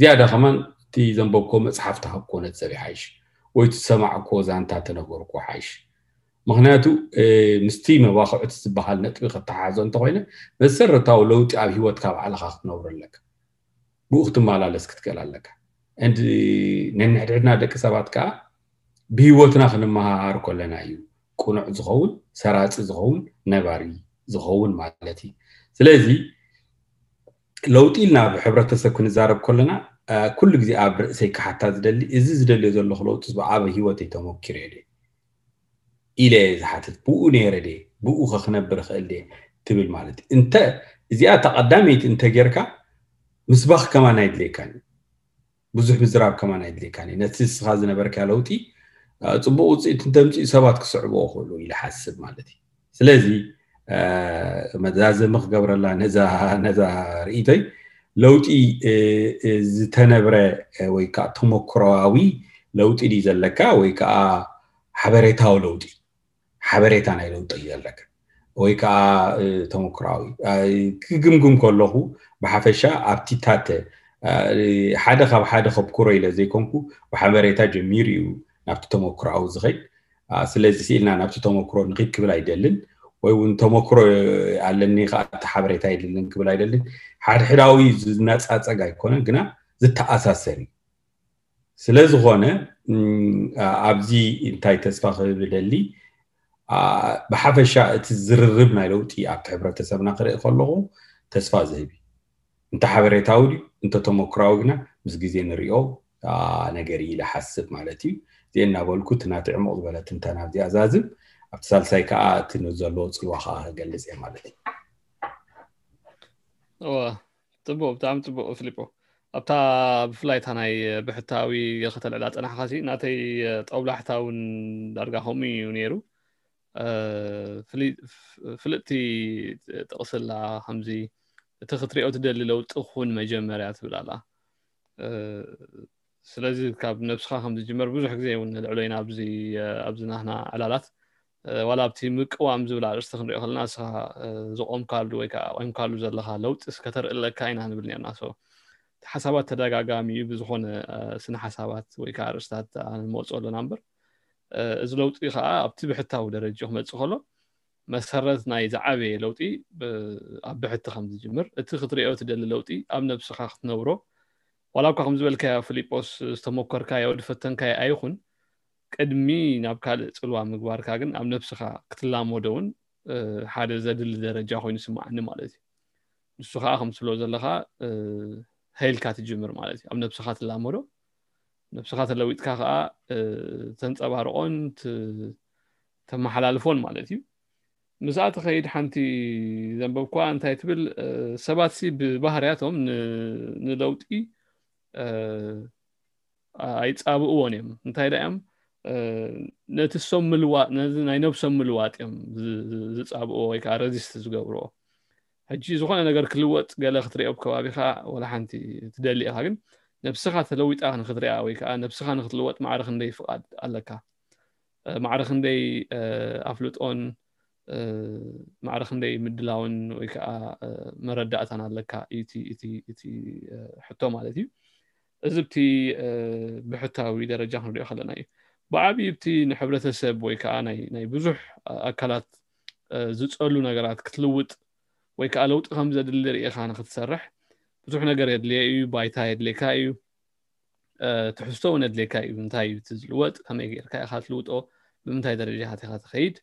ዝያዳ ከማን እቲ ዘንበብኮ መፅሓፍ ተሃብኮ ነሰብ ይሓይሽ ወይ ትሰማዕኮ ዛንታ ተነገርኮ ሓይሽ ምክንያቱ ምስቲ መባክዑቲ ዝበሃል ነጥቢ ከተሓሓዞ እንተኮይነ መሰረታዊ ለውጢ ኣብ ሂወትካ ባዕልካ ክትነብሮ ኣለካ ብኡ ክትመላለስ ክትክእል ኣለካ and ነንሕድሕድና ደቂ ሰባት ከዓ ብህይወትና ክንመሃሃር ኮለና እዩ ቅኑዕ ዝኸውን ሰራፂ ዝኸውን ነባሪ ዝኸውን ማለት እዩ ስለዚ ለውጢ ኢልና ኣብ ሕብረተሰብ ክንዛረብ ከለና ኩሉ ግዜ ኣብ ርእሰይ ክሓታ ዝደሊ እዚ ዝደልዮ ዘለኹ ለውጢ ብኣበ ሂወተይ ተመኪሮ የ ኢለ እየ ዝሓትት ብኡ ነይረ ድየ ብኡ ከ ክነብር እኽእል ድየ ትብል ማለት እዩ እንተ እዚኣ እታ ቀዳመይቲ እንተ ጌርካ ምስባኽ ከማን ኣይድልየካን እዩ ብዙሕ ምዝራብ ከማን ኣይድልየካን እዩ ነቲ ንስኻ ዝነበርካ ለውጢ ፅቡቅ ውፅኢት እንተምፅኡ ሰባት ክስዕብዎ ክእሉ ኢለ ሓስብ ማለት እዩ ስለዚ መዛዘሚ ክገብረላ ነዛ ርእቶይ ለውጢ ዝተነብረ ወይ ከዓ ተመክሮዊ ለውጢ ድዩ ዘለካ ወይ ከዓ ሓበሬታዊ ለውጢ ሓበሬታ ናይ ለውጢ እዩ ዘለካ ወይ ከዓ ተመክሮዊ ክግምግም ከለኹ ብሓፈሻ ኣብቲ ታተ ሓደ ካብ ሓደ ከብኩሮ ኢለ ዘይኮንኩ ብሓበሬታ ጀሚሩ እዩ ናብቲ ተመክሮዊ ዝኸይድ ስለዚ ስኢልና ናብቲ ተመክሮ ንኺድ ክብል ኣይደልን ወይ እውን ተመክሮ ኣለኒ ከዓ እቲ ሓበሬታ የድልን ክብል ኣይደልን ሓድሕዳዊ ዝነፃፀግ ኣይኮነን ግና ዝተኣሳሰር እዩ ስለ ዝኾነ ኣብዚ እንታይ ተስፋ ክህብ ደሊ ብሓፈሻ እቲ ዝርርብ ናይ ለውጢ ኣብቲ ሕብረተሰብና ክርኢ ከለኹ ተስፋ ዝህብ እዩ እንተ ሓበሬታዊ ድዩ እንተ ተሞክራዊ ግና ምስ ግዜ ንሪኦ ነገር እዩ ኢለ ሓስብ ማለት እዩ። እዚኤን እናበልኩ እቲ ናተይ ዕሙቕ ዝበለ ትንተና ኣብዚ ኣዛዝም። ኣብቲ ሳልሳይ ከዓ እቲ ንዘለዎ ፅልዋ ከዓ ክገልፅ እየ ማለት እዩ። እወ ፅቡቅ ብጣዕሚ ፅቡቅ ፍሊጶ ኣብታ ብፍላይ እታ ናይ ብሕታዊ ከተልዕላ ፀናሕካ ሲ ናተይ ጠውላሕታ እውን ዳርጋ ከምኡ እዩ ነይሩ ፍልጥቲ ጥቕሲ ኣላ ከምዚ እቲ ክትሪኦ ትደሊ ለውጢ ኩን መጀመርያ ትብል ኣላ ስለዚ ካብ ነብስኻ ከም ዝጅመር ብዙሕ ግዜ እውን ንልዕሎ ኢና ኣብዚ ናህና ዕላላት ዋላ ኣብቲ ምቅዋም ዝብል ኣርእስቲ ክንሪኦ ከለና እስኻ ዝቆምካሉ ወይ ከዓ ቆምካሉ ዘለካ ለውጢ እስከተርኢ ኣለካ ኢና ንብል ነርና ሰ እቲ ሓሳባት ተደጋጋሚ እዩ ብዝኾነ ስነ ሓሳባት ወይ ከዓ ኣርእስታት ንመፅኦ ኣለና እምበር እዚ ለውጢ ከኣ ኣብቲ ብሕታዊ ደረጃ ክመጽእ ከሎ መሰረት ናይ ዝዓበየ ለውጢ ኣብ ብሕቲ ከም ዝጅምር እቲ ክትሪኦ ትደሊ ለውጢ ኣብ ነብስኻ ክትነብሮ ዋላ እኳ ከም ዝበልካዮ ፊልጶስ ዝተሞከርካዮ ዝፈተንካዮ ኣይኹን ቅድሚ ናብ ካልእ ፅልዋ ምግባርካ ግን ኣብ ነብስኻ ክትላመዶ እውን ሓደ ዘድሊ ደረጃ ኮይኑ ስማዓኒ ማለት እዩ ንሱ ከዓ ከም ትብሎ ዘለካ ሃይልካ ትጅምር ማለት እዩ ኣብ ነብስኻ ትላመዶ ነብስኻ ተለዊጥካ ከዓ ተንፀባርቆን ተመሓላልፎን ማለት እዩ ምስኣ ተኸይድ ሓንቲ ዘንበብኳ እንታይ ትብል ሰባት ሲ ብባህርያቶም ንለውጢ ኣይፃብእዎን እዮም እንታይ ዳ እዮም ነቲ ሶም ምልዋጥ ነዚ ናይ ነብሶም ምልዋጥ እዮም ዝፃብእዎ ወይ ከዓ ረዚስት ዝገብርዎ ሕጂ ዝኾነ ነገር ክልወጥ ገለ ክትሪኦ ኣብ ከባቢኻ ወላ ሓንቲ ትደሊ ኢኻ ግን ነብስኻ ተለዊጣ ንክትሪኣ ወይ ከኣ ነብስኻ ንክትልወጥ ማዕረ ክንደይ ፍቓድ ኣለካ ማዕረ ክንደይ ኣፍልጦን ማዕረ ክንደይ ምድላውን ወይ ከዓ መረዳእታን ኣለካ እዩ እቲ ሕቶ ማለት እዩ እዚ ብቲ ብሕታዊ ደረጃ ክንሪኦ ከለና እዩ ብዓብዪ ብቲ ንሕብረተሰብ ወይ ከዓ ናይ ብዙሕ ኣካላት ዝጸሉ ነገራት ክትልውጥ ወይ ከዓ ለውጢ ከም ዘድሊ ርኢኻ ንክትሰርሕ ብዙሕ ነገር የድልየ እዩ ባይታ የድልየካ እዩ ትሕዝቶ እውን የድልየካ እዩ እንታይ እዩ እቲ ዝልወጥ ከመይ ጌርካ ኢኻ ትልውጦ ብምንታይ ደረጃታት ኢኻ ትኸይድ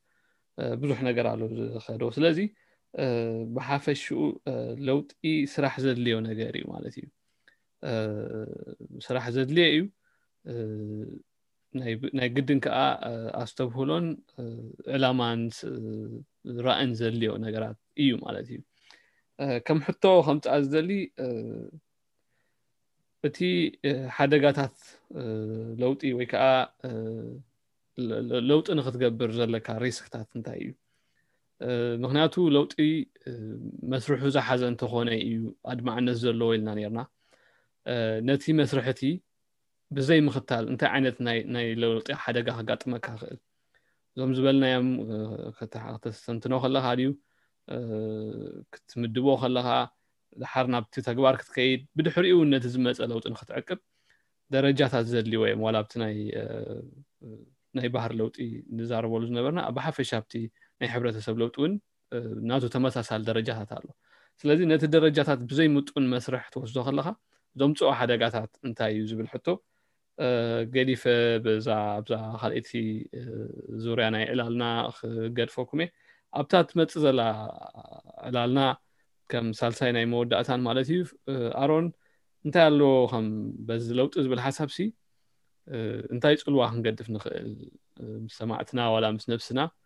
ብዙሕ ነገር ኣሎ ዝኸዶ ስለዚ ብሓፈሽኡ ለውጢ ስራሕ ዘድልዮ ነገር እዩ ማለት እዩ ስራሕ ዘድልየ እዩ ናይ ግድን ከዓ ኣስተብህሎን ዕላማን ራእን ዘድልዮ ነገራት እዩ ማለት እዩ ከም ሕቶ ከምፅኣ ዝደሊ እቲ ሓደጋታት ለውጢ ወይ ከዓ ለውጢ ንክትገብር ዘለካ ሪስክታት እንታይ እዩ ምክንያቱ ለውጢ መስርሑ ዝሓዘ እንተኾነ እዩ ኣድማዕነት ዘለዎ ኢልና ነርና ነቲ መስርሕቲ ብዘይ ምኽታል እንታይ ዓይነት ናይ ለውጢ ሓደጋ ከጋጥመካ ይኽእል እዞም ዝበልናዮም ከተስተንትኖ ከለካ ድዩ ክትምድቦ ከለካ ድሓር ናብቲ ተግባር ክትከይድ ብድሕሪኡ እውን ነቲ ዝመፀ ለውጢ ንክትዕቅብ ደረጃታት ዘድልዎ እዮም ዋላ ኣብቲ ናይ ባህር ለውጢ ንዛረበሉ ዝነበርና ብሓፈሻ ኣብቲ ናይ ሕብረተሰብ ለውጢ እውን ናቱ ተመሳሳሊ ደረጃታት ኣሎ ስለዚ ነቲ ደረጃታት ብዘይምጡን መስርሕ ትወስዶ ከለካ ዘምፅኦ ሓደጋታት እንታይ እዩ ዝብል ሕቶ ገዲፈ በዛ ኣብዛ ካልኣይቲ ዙርያ ናይ ዕላልና ክገድፈኩም እየ ኣብታ ትመፅእ ዘላ ዕላልና ከም ሳልሳይ ናይ መወዳእታን ማለት እዩ ኣሮን እንታይ ኣለዎ ከም በዚ ለውጢ ዝብል ሓሳብ ሲ እንታይ ፅልዋ ክንገድፍ ንኽእል ምስ ሰማዕትና ዋላ ምስ ነብስና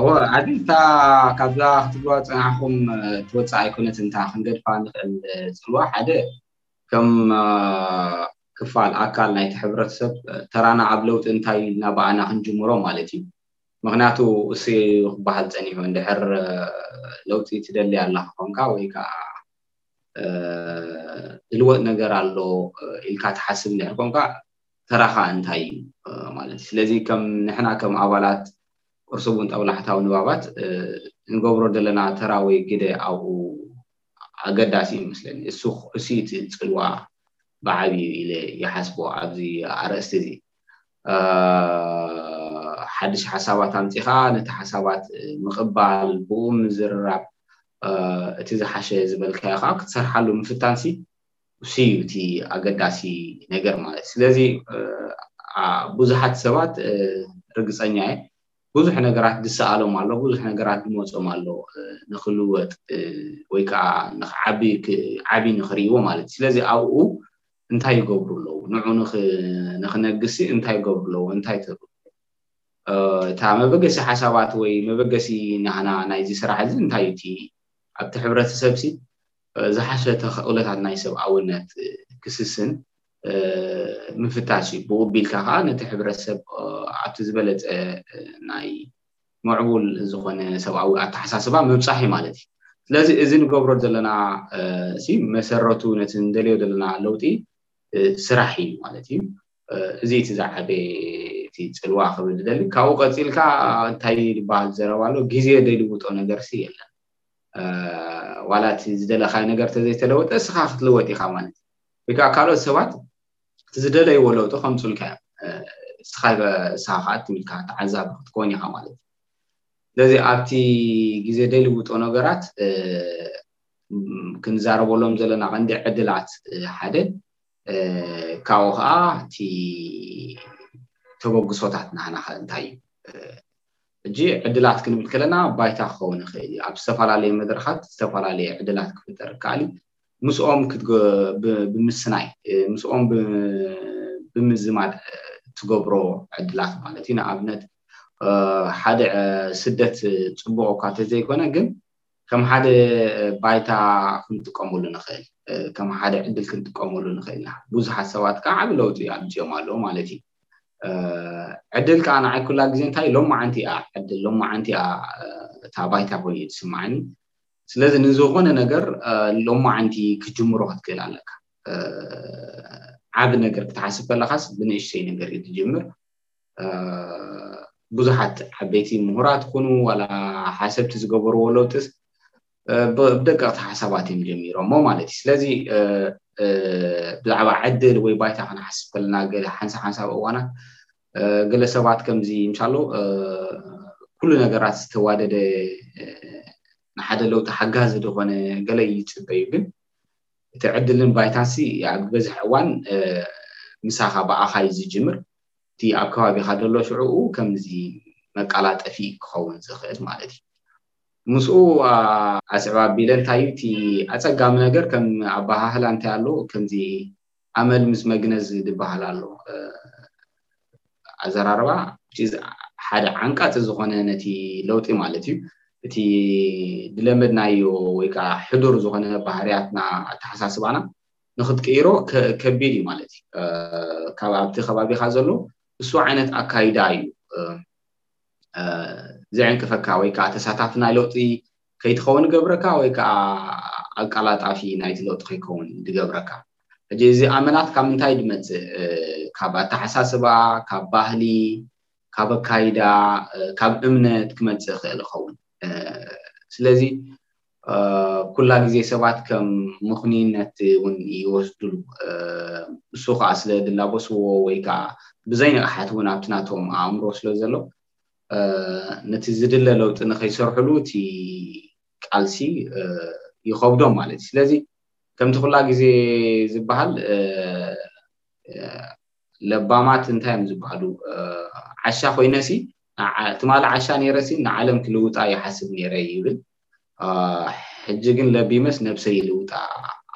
እወ ዓዲ እታ ካብዛ ክትብልዋ ዝጸናሕኩም ትወጽእ ኣይኮነት እንታ ክንገድፋ ንኽእል ጽልዋ ሓደ ከም ክፋል ኣካል ናይቲ ሕብረተሰብ ተራና ኣብ ለውጢ እንታይ ኢልና ብኣና ክንጅምሮ ማለት እዩ ምክንያቱ እሱ ክበሃል ጸኒሑ እንድሕር ለውጢ ትደሊ ኣለካ ኮንካ ወይ ከዓ ዝልወጥ ነገር ኣሎ ኢልካ ትሓስብ እንድሕር ኮንካ ተራኻ እንታይ እዩ ማለት እዩ ስለዚ ከም ንሕና ከም ኣባላት ቁርሲ እውን ጦብላሕታዊ ንባባት እንገብሮ ዘለና ተራ ወይ ግደ ኣብኡ ኣገዳሲ እዩ መስለኒ። እሱ እሱ እዩ እቲ ጽልዋ ብዓቢኡ ኢለ ይሓስቦ ኣብዚ ኣርእስቲ እዚ። ሓድሽ ሓሳባት ኣምጺኻ ነቲ ሓሳባት ምቕባል ብኡ ምዝርራብ እቲ ዝሓሸ ዝበልካዮ ከኣ ክትሰርሓሉ ምፍታንሲ እሱ እዩ እቲ ኣገዳሲ ነገር ማለት ስለዚ ብዙሓት ሰባት ርግፀኛ እየ ብዙሕ ነገራት ድሰኣሎም ኣሎ ብዙሕ ነገራት ድመፆም ኣሎ ንክልወጥ ወይ ከዓ ንክዓቢ ዓብይ ንክሪእዎ ማለት እዩ ስለዚ ኣብኡ እንታይ ይገብሩ ኣለዉ ንዑ ንክነግሲ እንታይ ይገብሩ ኣለዉ እንታይ ትብሉ እታ መበገሲ ሓሳባት ወይ መበገሲ ናህና ናይዚ ስራሕ እዚ እንታይ እዩ እቲ ኣብቲ ሕብረተሰብሲ ዝሓሸ ተኸእሎታት ናይ ሰብኣውነት ክስስን ምፍታሽ እዩ። ብኡ ኣቢልካ ከኣ ነቲ ሕብረተሰብ ኣብቲ ዝበለጸ ናይ ምዕቡል ዝኾነ ሰብኣዊ ኣተሓሳስባ ምብጻሕ እዩ ማለት እዩ። ስለዚ እዚ ንገብሮ ዘለና ሲ መሰረቱ ነቲ ንደልዮ ዘለና ለውጢ ስራሕ እዩ ማለት እዩ። እዚ እቲ ዝዓበየ እቲ ጽልዋ ክብል ዝደሊ። ካብኡ ቀጺልካ እንታይ ዝበሃል ዘረባ ኣሎ፣ ግዜ ዘይልውጦ ነገርሲ የለን። ዋላ እቲ ዝደለኻዮ ነገር ተዘይተለወጠ እስኻ ክትልወጥ ኢኻ ማለት እዩ ወይ ከዓ ካልኦት ሰባት እቲ ዝደለይዎ ለውጢ ከምፁልካ እዮም እስኻ እስኻ ከዓ ትብልካ ተዓዛቢ ክትከውን ኢኻ ማለት እዩ ስለዚ ኣብቲ ግዜ ዘይልውጦ ነገራት ክንዛረበሎም ዘለና ቀንዲ ዕድላት ሓደ ካብኡ ከዓ እቲ ተበግሶታት ናህና ከ እንታይ እዩ ሕጂ ዕድላት ክንብል ከለና ባይታ ክኸውን ይኽእል እዩ። ኣብ ዝተፈላለየ መድረኻት ዝተፈላለየ ዕድላት ክፍጠር ይከኣል እዩ። ምስኦም ብምስናይ ምስኦም ብምዝማድ እትገብሮ ዕድላት ማለት እዩ። ንኣብነት ሓደ ስደት ፅቡቕ እኳ እንተዘይኮነ ግን ከም ሓደ ባይታ ክንጥቀመሉ ንኽእል፣ ከም ሓደ ዕድል ክንጥቀመሉ ንኽእል ኢና። ብዙሓት ሰባት ከዓ ዓብዪ ለውጢ ኣምፂኦም ኣለዉ ማለት እዩ። ዕድል ከኣ ንዓይ ኩላ ግዜ እንታይ ሎማዓንቲ እያ ዕድል ሎማዓንቲ እያ እታ ባይታ ኮይኑ እዩ ዝስምዓኒ ስለዚ ንዝኾነ ነገር ሎማዓንቲ ክትጅምሮ ክትክእል ኣለካ ዓቢ ነገር ክትሓስብ ከለኻስ ብንእሽተይ ነገር እዩ ትጅምር ብዙሓት ዓበይቲ ምሁራት ኩኑ ዋላ ሓሰብቲ ዝገበርዎ ለውጥስ ብደቀቕቲ ሓሳባት እዮም ጀሚሮሞ ማለት እዩ ስለዚ ብዛዕባ ዕድል ወይ ባይታ ክንሓስብ ከለና ሓንሳ ሓንሳብ እዋናት ገለ ሰባት ከምዚ ምሳሉ ኩሉ ነገራት ዝተዋደደ ንሓደ ለውጢ ሓጋዚ ዝኾነ ገለ ይፅበዩ ግን እቲ ዕድልን ባይታሲ ኣብ ዝበዝሕ እዋን ምሳኻ ብኣኻ እዩ ዝጅምር እቲ ኣብ ከባቢኻ ዘሎ ሽዕኡ ከምዚ መቀላጠፊ ክኸውን ዝኽእል ማለት እዩ ምስኡ ኣስዕብ ኣቢለ እንታይ'ዩ እቲ ኣጸጋሚ ነገር ከም ኣበሃህላ እንታይ ኣሎ ከምዚ ኣመል ምስ መግነዝ ዝበሃል ኣሎ ኣዘራርባ which is ሓደ ዓንቃጺ ዝኾነ ነቲ ለውጢ ማለት'ዩ እቲ ዝለመድናዮ ወይ ከኣ ሕዱር ዝኾነ ባህርያትና ኣተሓሳስባና ንኽትቅይሮ ከቢድ እዩ ማለት እዩ ካብ ኣብቲ ከባቢኻ ዘሎ እሱ ዓይነት ኣካይዳ እዩ ዜዕንቅፈካ ወይ ከኣ ተሳታፊ ናይ ለውጢ ከይትኸውን ይገብረካ ወይ ከኣ ኣቃላጣፊ ናይቲ ለውጢ ከይከውን ድገብረካ ሕጂ እዚ ኣመላት ካብ ምንታይ ድመጽእ ካብ ኣተሓሳስባ ካብ ባህሊ ካብ ኣካይዳ ካብ እምነት ክመጽእ ይኽእል ይኸውን ስለዚ ኩላ ግዜ ሰባት ከም ምኽኑይነት እውን ይወስዱሉ። እሱ ኸኣ ስለ ድላበስዎ ወይ ከኣ ብዘይንቕሓት እውን ኣብቲ ናቶም ኣእምሮ ስለ ዘሎ ነቲ ዝድለ ለውጢ ንኸይሰርሑሉ እቲ ቃልሲ ይኸብዶም ማለት እዩ። ስለዚ ከምቲ ኩላ ግዜ ዝበሃል ለባማት እንታይ እዮም ዝበሃሉ ዓሻ ኮይነሲ ትማሊ ዓሻ ነይረሲ ንዓለም ክልውጣ ይሓስብ ነይረ ይብል። ሕጂ ግን ለቢመስ ነብሰይ ይልውጣ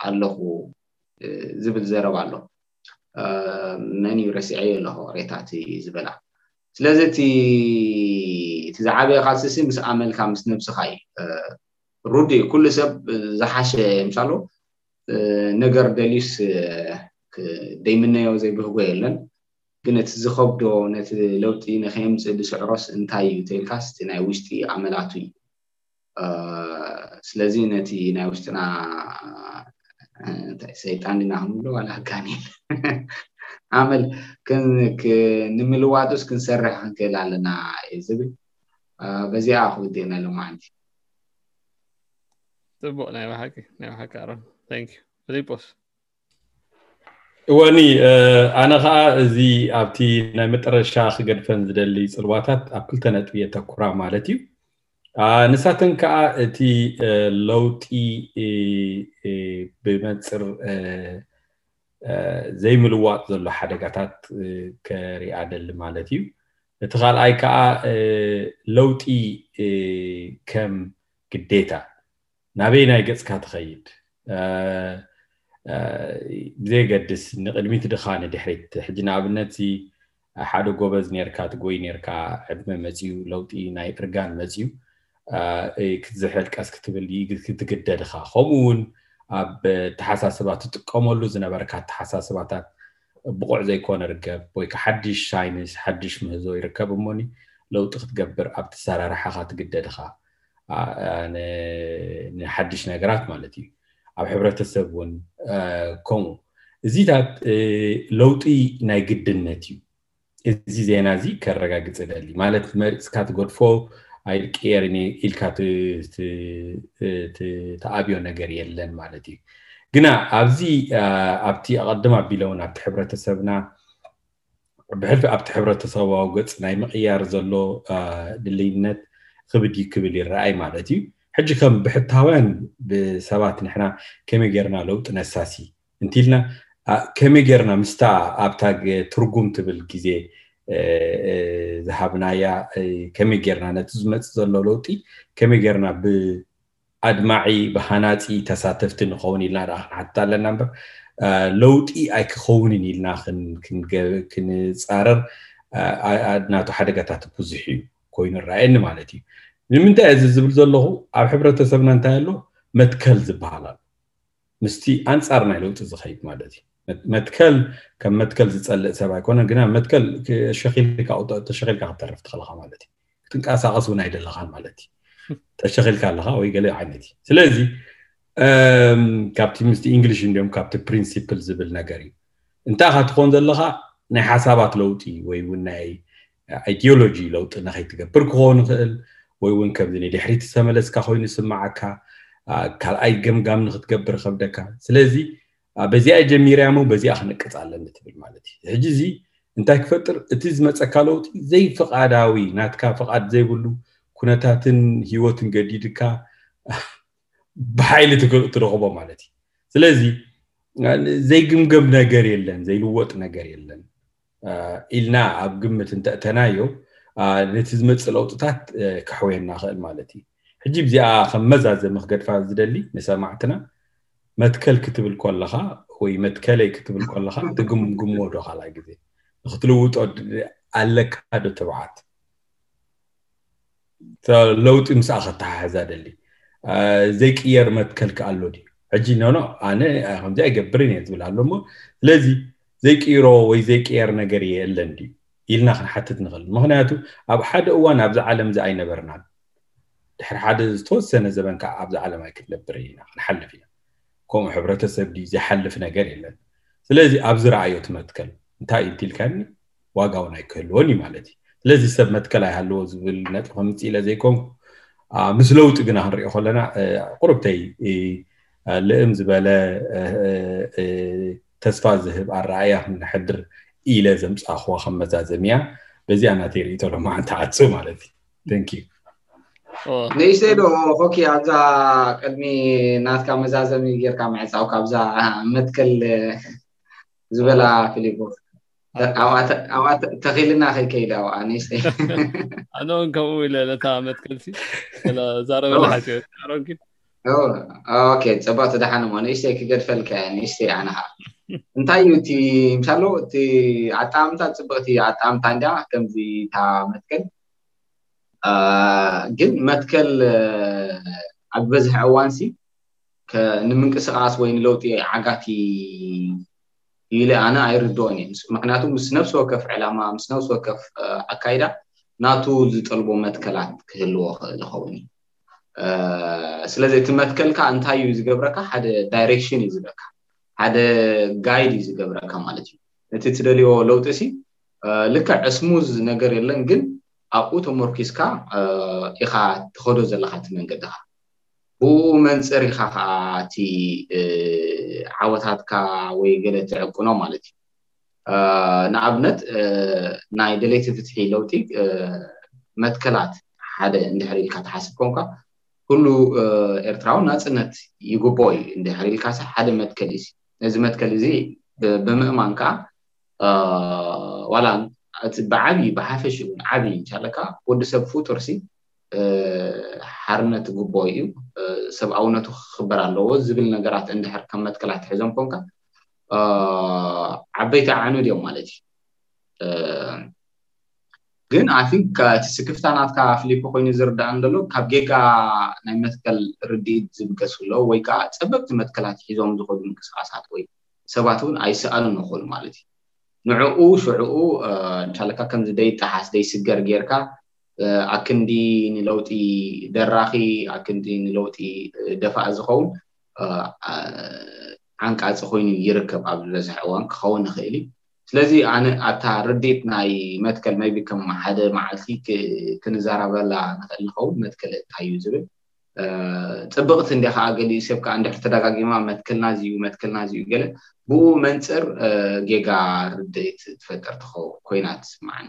ኣለኹ ዝብል ዘረባ ኣሎ። መን እዩ ረሲዐዮ ኣለኹ ሬታ እቲ ዝበላ። ስለዚ እቲ እቲ ዝዓበየ ቃልሲሲ ምስ ኣመልካ ምስ ነብስኻ እዩ። ሩዲ ኩሉ ሰብ ዝሓሸ ምሳሉ ነገር ደልዩስ ደይምነዮ ዘይብህጎ የለን። ግን እቲ ዝኸብዶ ነቲ ለውጢ ንከየምጽእ ዝስዕሮስ እንታይ እዩ ተይልካስ እቲ ናይ ውሽጢ ኣመላቱ እዩ ስለዚ ነቲ ናይ ውሽጥና እንታይ ሰይጣን ዲና ክንብሎ ዋላ ጋኔን ኣመል ንምልዋጡስ ክንሰርሕ ክንክእል ኣለና እዩ ዝብል በዚኣ ክውድእና ሎማዓንቲ ጽቡቅ ናይ ብሓቂ ናይ ብሓቂ ኣሮን ታንኪዩ ፊሊጶስ እወኒ ኣነ ከዓ እዚ ኣብቲ ናይ መጠረሻ ክገድፈን ዝደሊ ፅልዋታት ኣብ ክልተ ነጥቢ የተኩራ ማለት እዩ ንሳተን ከዓ እቲ ለውጢ ብመንፅር ዘይምልዋጥ ዘሎ ሓደጋታት ከሪኣ ደሊ ማለት እዩ እቲ ካልኣይ ከዓ ለውጢ ከም ግዴታ ናበየናይ ገጽካ ትኸይድ ብዘየገድስ ንቕድሚት ድኻ ንድሕሪት ሕጂ ንኣብነት እዚ ሓደ ጎበዝ ነርካ ትጎይ ነርካ ዕድመ መፅዩ ለውጢ ናይ እርጋን መፅዩ ክትዝሕል ቀስ ክትብል ትግደድ ኢኻ ከምኡ እውን ኣብ ተሓሳስባ ትጥቀመሉ ዝነበርካ ኣተሓሳስባታት ብቑዕ ዘይኮነ ርከብ ወይ ከዓ ሓድሽ ሳይንስ ሓድሽ ምህዞ ይርከብ እሞኒ ለውጢ ክትገብር ኣብቲ ሰራርሓኻ ትግደድ ኢኻ ንሓድሽ ነገራት ማለት እዩ ኣብ ሕብረተሰብ እውን ከምኡ እዚታት ለውጢ ናይ ግድነት እዩ እዚ ዜና እዚ ከረጋግፅ ደሊ ማለት መሪፅካ ትገድፎ ኣይቅየርን ኢልካ ተኣብዮ ነገር የለን ማለት እዩ ግና ኣብዚ ኣብቲ ኣቐድም ኣቢለውን ኣብቲ ሕብረተሰብና ብሕልፊ ኣብቲ ሕብረተሰባዊ ገፅ ናይ ምቕያር ዘሎ ድልይነት ክብድ እዩ ክብል ይረኣይ ማለት እዩ ሕጂ ከም ብሕታውያን ብሰባት ንሕና ከመይ ጌርና ለውጢ ነሳሲ እንቲልና ከመይ ጌርና ምስታ ኣብታ ትርጉም ትብል ግዜ ዝሃብናያ ከመይ ጌርና ነቲ ዝመፅእ ዘሎ ለውጢ ከመይ ጌርና ኣድማዒ ብሃናጺ ተሳተፍቲ ንኸውን ኢልና ድኣ ክንሓትት ኣለና እምበር ለውጢ ኣይክኸውንን ኢልና ክንጻረር ናቱ ሓደጋታት ብዙሕ እዩ ኮይኑ ይረኣየኒ ማለት እዩ ንምንታይ እዚ ዝብል ዘለኹ ኣብ ሕብረተሰብና እንታይ ኣሎ መትከል ዝበሃል ኣሎ ምስቲ ኣንጻር ናይ ለውጢ ዝኸይድ ማለት እዩ። መትከል ከም መትከል ዝጸልእ ሰብ ኣይኮነን፣ ግና መትከል ሸኺልካ ተሸኺልካ ክትተርፍ ትኽእልኻ ማለት እዩ። ክትንቀሳቐስ እውን ኣይደለኻን ማለት እዩ። ተሸኺልካ ኣለኻ ወይ ገለ ዓይነት እዩ። ስለዚ ካብቲ ምስቲ እንግሊሽ እንዲኦም ካብቲ ፕሪንሲፕል ዝብል ነገር እዩ። እንታይ ኢኻ ትኾን ዘለኻ ናይ ሓሳባት ለውጢ ወይ እውን ናይ ኣይዲዮሎጂ ለውጢ ንኸይትገብር ክኸውን ይኽእል ወይ እውን ከምዚ ንድሕሪት ዝተመለስካ ኮይኑ ይስምዓካ ካልኣይ ገምጋም ንክትገብር ከብደካ ስለዚ በዚኣ ጀሚርያ እሞ በዚኣ ክነቅፅ ኣለኒ ትብል ማለት እዩ ሕጂ እዚ እንታይ ክፈጥር እቲ ዝመፀካ ለውጢ ዘይፍቓዳዊ ናትካ ፍቓድ ዘይብሉ ኩነታትን ሂወትን ገዲድካ ብሓይሊ ትረኽቦ ማለት እዩ ስለዚ ዘይግምገም ነገር የለን ዘይልወጥ ነገር የለን ኢልና ኣብ ግምት እንተእተናዮ ነቲ ዝመፅእ ለውጥታት ከሕወየና ኽእል ማለት እዩ ሕጂ ብዚኣ ከም መዛዘሚ ክገድፋ ዝደሊ ንሰማዕትና መትከል ክትብል ኮለኻ ወይ መትከለይ ክትብል ኮለኻ ትግምግሞ ዶ ካልኣይ ግዜ ንክትልውጦ ኣለካ ዶ ትብዓት ለውጢ ምስኣ ከተሓሕዝ ኣደሊ ዘይቅየር መትከል ከ ኣሎ ድዩ ሕጂ ኖኖ ኣነ ከምዚ ኣይገብርን እየ ዝብል ኣሎ እሞ ስለዚ ዘይቅይሮ ወይ ዘይቅየር ነገር እየ የለን ድዩ ኢልና ክንሓትት ንኽእል ምክንያቱ ኣብ ሓደ እዋን ኣብዚ ዓለም እዚ ኣይነበርናን ድሕሪ ሓደ ዝተወሰነ ዘበን ከዓ ኣብዚ ዓለም ኣይክንነብር ኢና ክንሓልፍ ኢና ከምኡ ሕብረተሰብ ድዩ ዘይሓልፍ ነገር የለን ስለዚ ኣብዚ ረኣዮ ትመትከል እንታይ እዩ ትልካኒ ዋጋ እውን ኣይክህልዎን እዩ ማለት እዩ ስለዚ ሰብ መትከል ኣይሃለዎ ዝብል ነጥቢ ከምፅእ ኢለ ዘይኮንኩ ምስ ለውጢ ግና ክንሪኦ ከለና ቁርብተይ ልእም ዝበለ ተስፋ ዝህብ ኣረኣያ ክነሕድር ኢለ ዘምፃእኽዋ ከም መዛዘም እያ በዚኣ ናተይ ርእቶ ሎማ ዓንተዓፁ ማለት እዩ ንእሽተይ ዶ ኮኪ ኣብዛ ቅድሚ ናትካ መዛዘሚ ጌርካ ምዕፃው ካብዛ መትከል ዝበላ ፊሊፖ ኣዋተ ተኺልና ከይከይዳ ኣነስ ኣነ እውን ከምኡ ኢለ ነታ መትከልሲ ዛረበላ ሓትዮ ኣሮንኪት ኦኬ ፅባቅ ትደሓን እሞ ንእሽተይ ክገድፈልካ እያ ንእሽተይ ኣነ ከዓ እንታይ እዩ እቲ ምሳሎ እቲ ኣጠማምታ ፅብቅቲ ኣጠማምታ እንዲያ ከምዚ እታ መትከል ግን መትከል ኣብ ዝበዝሐ እዋንሲ ንምንቅስቃስ ወይ ንለውጢ ዓጋቲ ኢለ ኣነ ኣይርድኦን እየ። ምኽንያቱ ምስ ነፍሲ ወከፍ ዕላማ፣ ምስ ነፍሲ ወከፍ ኣካይዳ ናቱ ዝጠልቦ መትከላት ክህልዎ ይኽእል ይኸውን እዩ። ስለዚ እቲ መትከልካ እንታይ እዩ ዝገብረካ ሓደ ዳይሬክሽን እዩ ዝህበካ። ሓደ ጋይድ እዩ ዝገብረካ ማለት እዩ ነቲ ትደልዮ ለውጢ ሲ ልክዕ እስሙዝ ነገር የለን ግን ኣብኡ ተመርኪስካ ኢኻ ትኸዶ ዘለኻ እቲ መንገድኻ ብኡኡ መንጽር ኢኻ ከኣ እቲ ዓወታትካ ወይ ገለ ትዕቅኖ ማለት እዩ። ንኣብነት ናይ ደለይቲ ፍትሒ ለውጢ መትከላት ሓደ እንድሕር ኢልካ ትሓስብ ኮንካ ኩሉ ኤርትራዊ ናጽነት ይግብኦ እዩ እንድሕር ኢልካሲ ሓደ መትከል እዩሲ። ነዚ መትከል እዚ ብምእማን ከኣ ዋላ እቲ ብዓብይ ብሓፈሽኡ ዓብይ እንተለካ ወዲ ሰብ ፍጡርሲ ሓርነት ግቡኦ እዩ፣ ሰብኣውነቱ ክኽበር ኣለዎ ዝብል ነገራት እንድሕር ከም መትከል ኣትሒዞም ኮንካ ዓበይቲ ኣዕኑድ እዮም ማለት እዩ። ግን ኣይ ቲንክ እቲ ስክፍታ ናትካ ፍሊፖ ኮይኑ ዝርዳእኒ ዘሎ ካብ ጌጋ ናይ መትከል ርድኢት ዝብገስ ኣሎ ወይ ከዓ ፀበብቲ መትከላት ሒዞም ዝኸዱ ምንቅስቃሳት ወይ ሰባት እውን ኣይሰኣሉን ይኽእሉ ማለት እዩ ንዕኡ ሽዕኡ እንሻለካ ከምዚ ደይጠሓስ ደይስገር ጌርካ ኣክንዲ ንለውጢ ደራኺ ኣክንዲ ንለውጢ ደፋኢ ዝኸውን ዓንቃጺ ኮይኑ ይርከብ ኣብ ዝበዝሐ እዋን ክኸውን ይኽእል እዩ። ስለዚ ኣነ ኣታ ርዲት ናይ መትከል maybe ከም ሓደ መዓልቲ ክንዛረበላ ንኽእል ንኸውን መትከል እንታይ እዩ ዝብል ጽብቕቲ እንዲያ ከኣ ገሊኡ ሰብ ከኣ እንድሕር ተደጋጊማ መትከልና እዚ እዩ መትከልና እዚ እዩ ገለ ብኡ መንጽር ጌጋ ርድኢት ትፈጥር ትኸው ኮይና ትስማዓኒ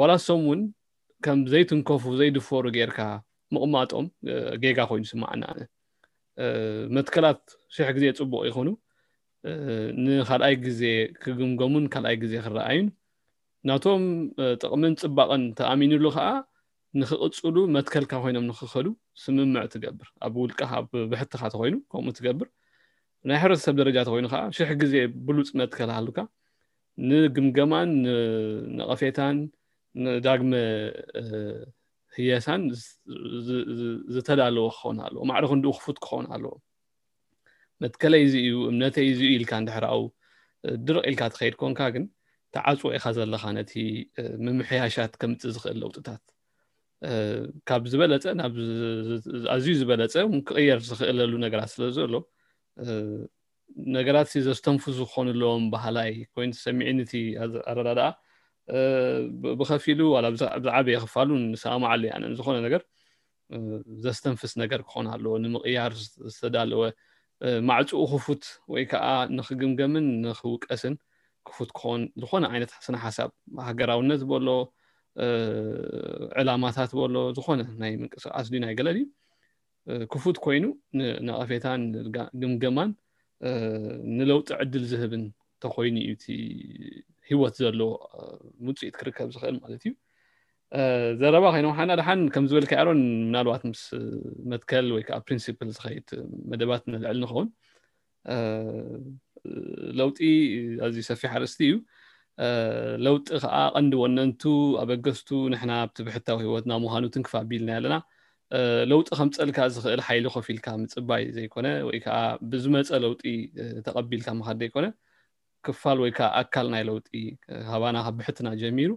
ዋላ ሶም እውን ከም ዘይትንከፉ ዘይድፈሩ ጌርካ ምቕማጦም ጌጋ ኮይኑ ስማዓኒ ኣነ መትከላት ሽሕ ግዜ ፅቡቕ ይኹኑ ንካልኣይ ግዜ ክግምገሙን ካልኣይ ግዜ ክረኣዩን ናቶም ጥቕምን ፅባቕን ተኣሚኑሉ ከዓ ንክቕፅሉ መትከልካ ኮይኖም ንክኸዱ ስምምዕ ትገብር ኣብ ውልቃ ኣብ ብሕትኻ ተኮይኑ ከምኡ ትገብር ናይ ሕብረተሰብ ደረጃ ተኮይኑ ከዓ ሽሕ ግዜ ብሉፅ መትከል ሃሉካ ንግምገማን ንነቐፌታን ንዳግመ ህየሳን ዝተዳለወ ክኸውን ኣለዎ ማዕረ ክንድኡ ክፉት ክኸውን ኣለዎ መትከለይ እዚ እዩ እምነተይ እዚ እዩ ኢልካ እንድሕር ኣብኡ ድርቕ ኢልካ ትኸይድ ኮንካ ግን ተዓፅዎ ኢኻ ዘለኻ ነቲ ምምሕያሻት ከምፅእ ዝኽእል ለውጥታት ካብ ዝበለፀ ናብ ኣዝዩ ዝበለፀ ክቕየር ዝኽእለሉ ነገራት ስለ ዘሎ ነገራትሲ ዘስተንፍሱ ክኾኑ ኣለዎም በሃላይ ኮይኑ ተሰሚዒኒ እቲ ኣረዳድኣ። ብኸፊሉ ዋላ ብዝዓበየ ክፋሉ ንሰማማዓሉ እየ ኣነ። ዝኾነ ነገር ዘስተንፍስ ነገር ክኾን ኣለዎ፣ ንምቕያር ዝተዳለወ ማዕጽኡ ክፉት ወይ ከዓ ንክግምገምን ንክውቀስን ክፉት ክኾን ዝኾነ ዓይነት ስነ ሓሳብ ሃገራውነት በሎ ዕላማታት በሎ ዝኾነ ናይ ምንቅስቃስ ድዩ ናይ ገለ ድዩ ክፉት ኮይኑ ንነቐፌታን ግምገማን ንለውጢ ዕድል ዝህብን ተኾይኑ እዩ እቲ ሂወት ዘለዎ ውፅኢት ክርከብ ዝኽእል ማለት እዩ ዘረባ ኮይኖም ሓና ደሓን ከም ዝበልካ ኣሮን ምናልባት ምስ መትከል ወይ ከዓ ፕሪንሲፕል ዝኸይድ መደባት ንልዕል ንኸውን ለውጢ ኣዝዩ ሰፊሕ ኣርእስቲ እዩ ለውጢ ከዓ ቀንዲ ወነንቱ ኣበገስቱ ንሕና ኣብቲ ብሕታዊ ህይወትና ምዃኑ ትንክፍ ኣቢልና ኣለና ለውጢ ከምፀልካ ዝኽእል ሓይሊ ኮፍ ኢልካ ምፅባይ ዘይኮነ ወይ ከዓ ብዝመፀ ለውጢ ተቐቢልካ ምኻድ ዘይኮነ ክፋል ወይ ከዓ ኣካል ናይ ለውጢ ካባና ካብ ብሕትና ጀሚሩ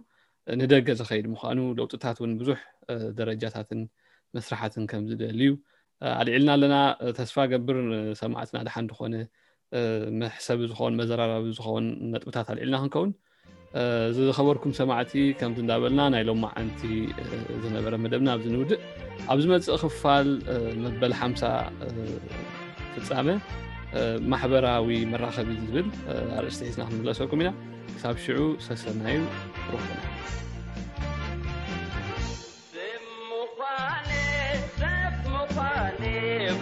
ንደገ ዝኸይድ ምዃኑ ለውጥታት እውን ብዙሕ ደረጃታትን መስራሓትን ከም ዝደልዩ ኣልዒልና ኣለና ተስፋ ገብር ሰማዕትና ድሓን ዝኾነ መሕሰቢ ዝኾን መዘራራቢ ዝኾን ነጥብታት ኣልዒልና ክንከውን ዝኸበርኩም ሰማዕቲ ከምዚ እንዳበልና ናይ ሎማዓንቲ ዝነበረ መደብና ኣብዚ ንውድእ ኣብ ዝመፅእ ክፋል መበል ሓምሳ ፍፃመ ማሕበራዊ መራኸቢ ዝብል ኣርእስቲ ሒዝና ክንምለሰኩም ኢና ክሳብ ሽዑ ሰሰናዩ ሮኹና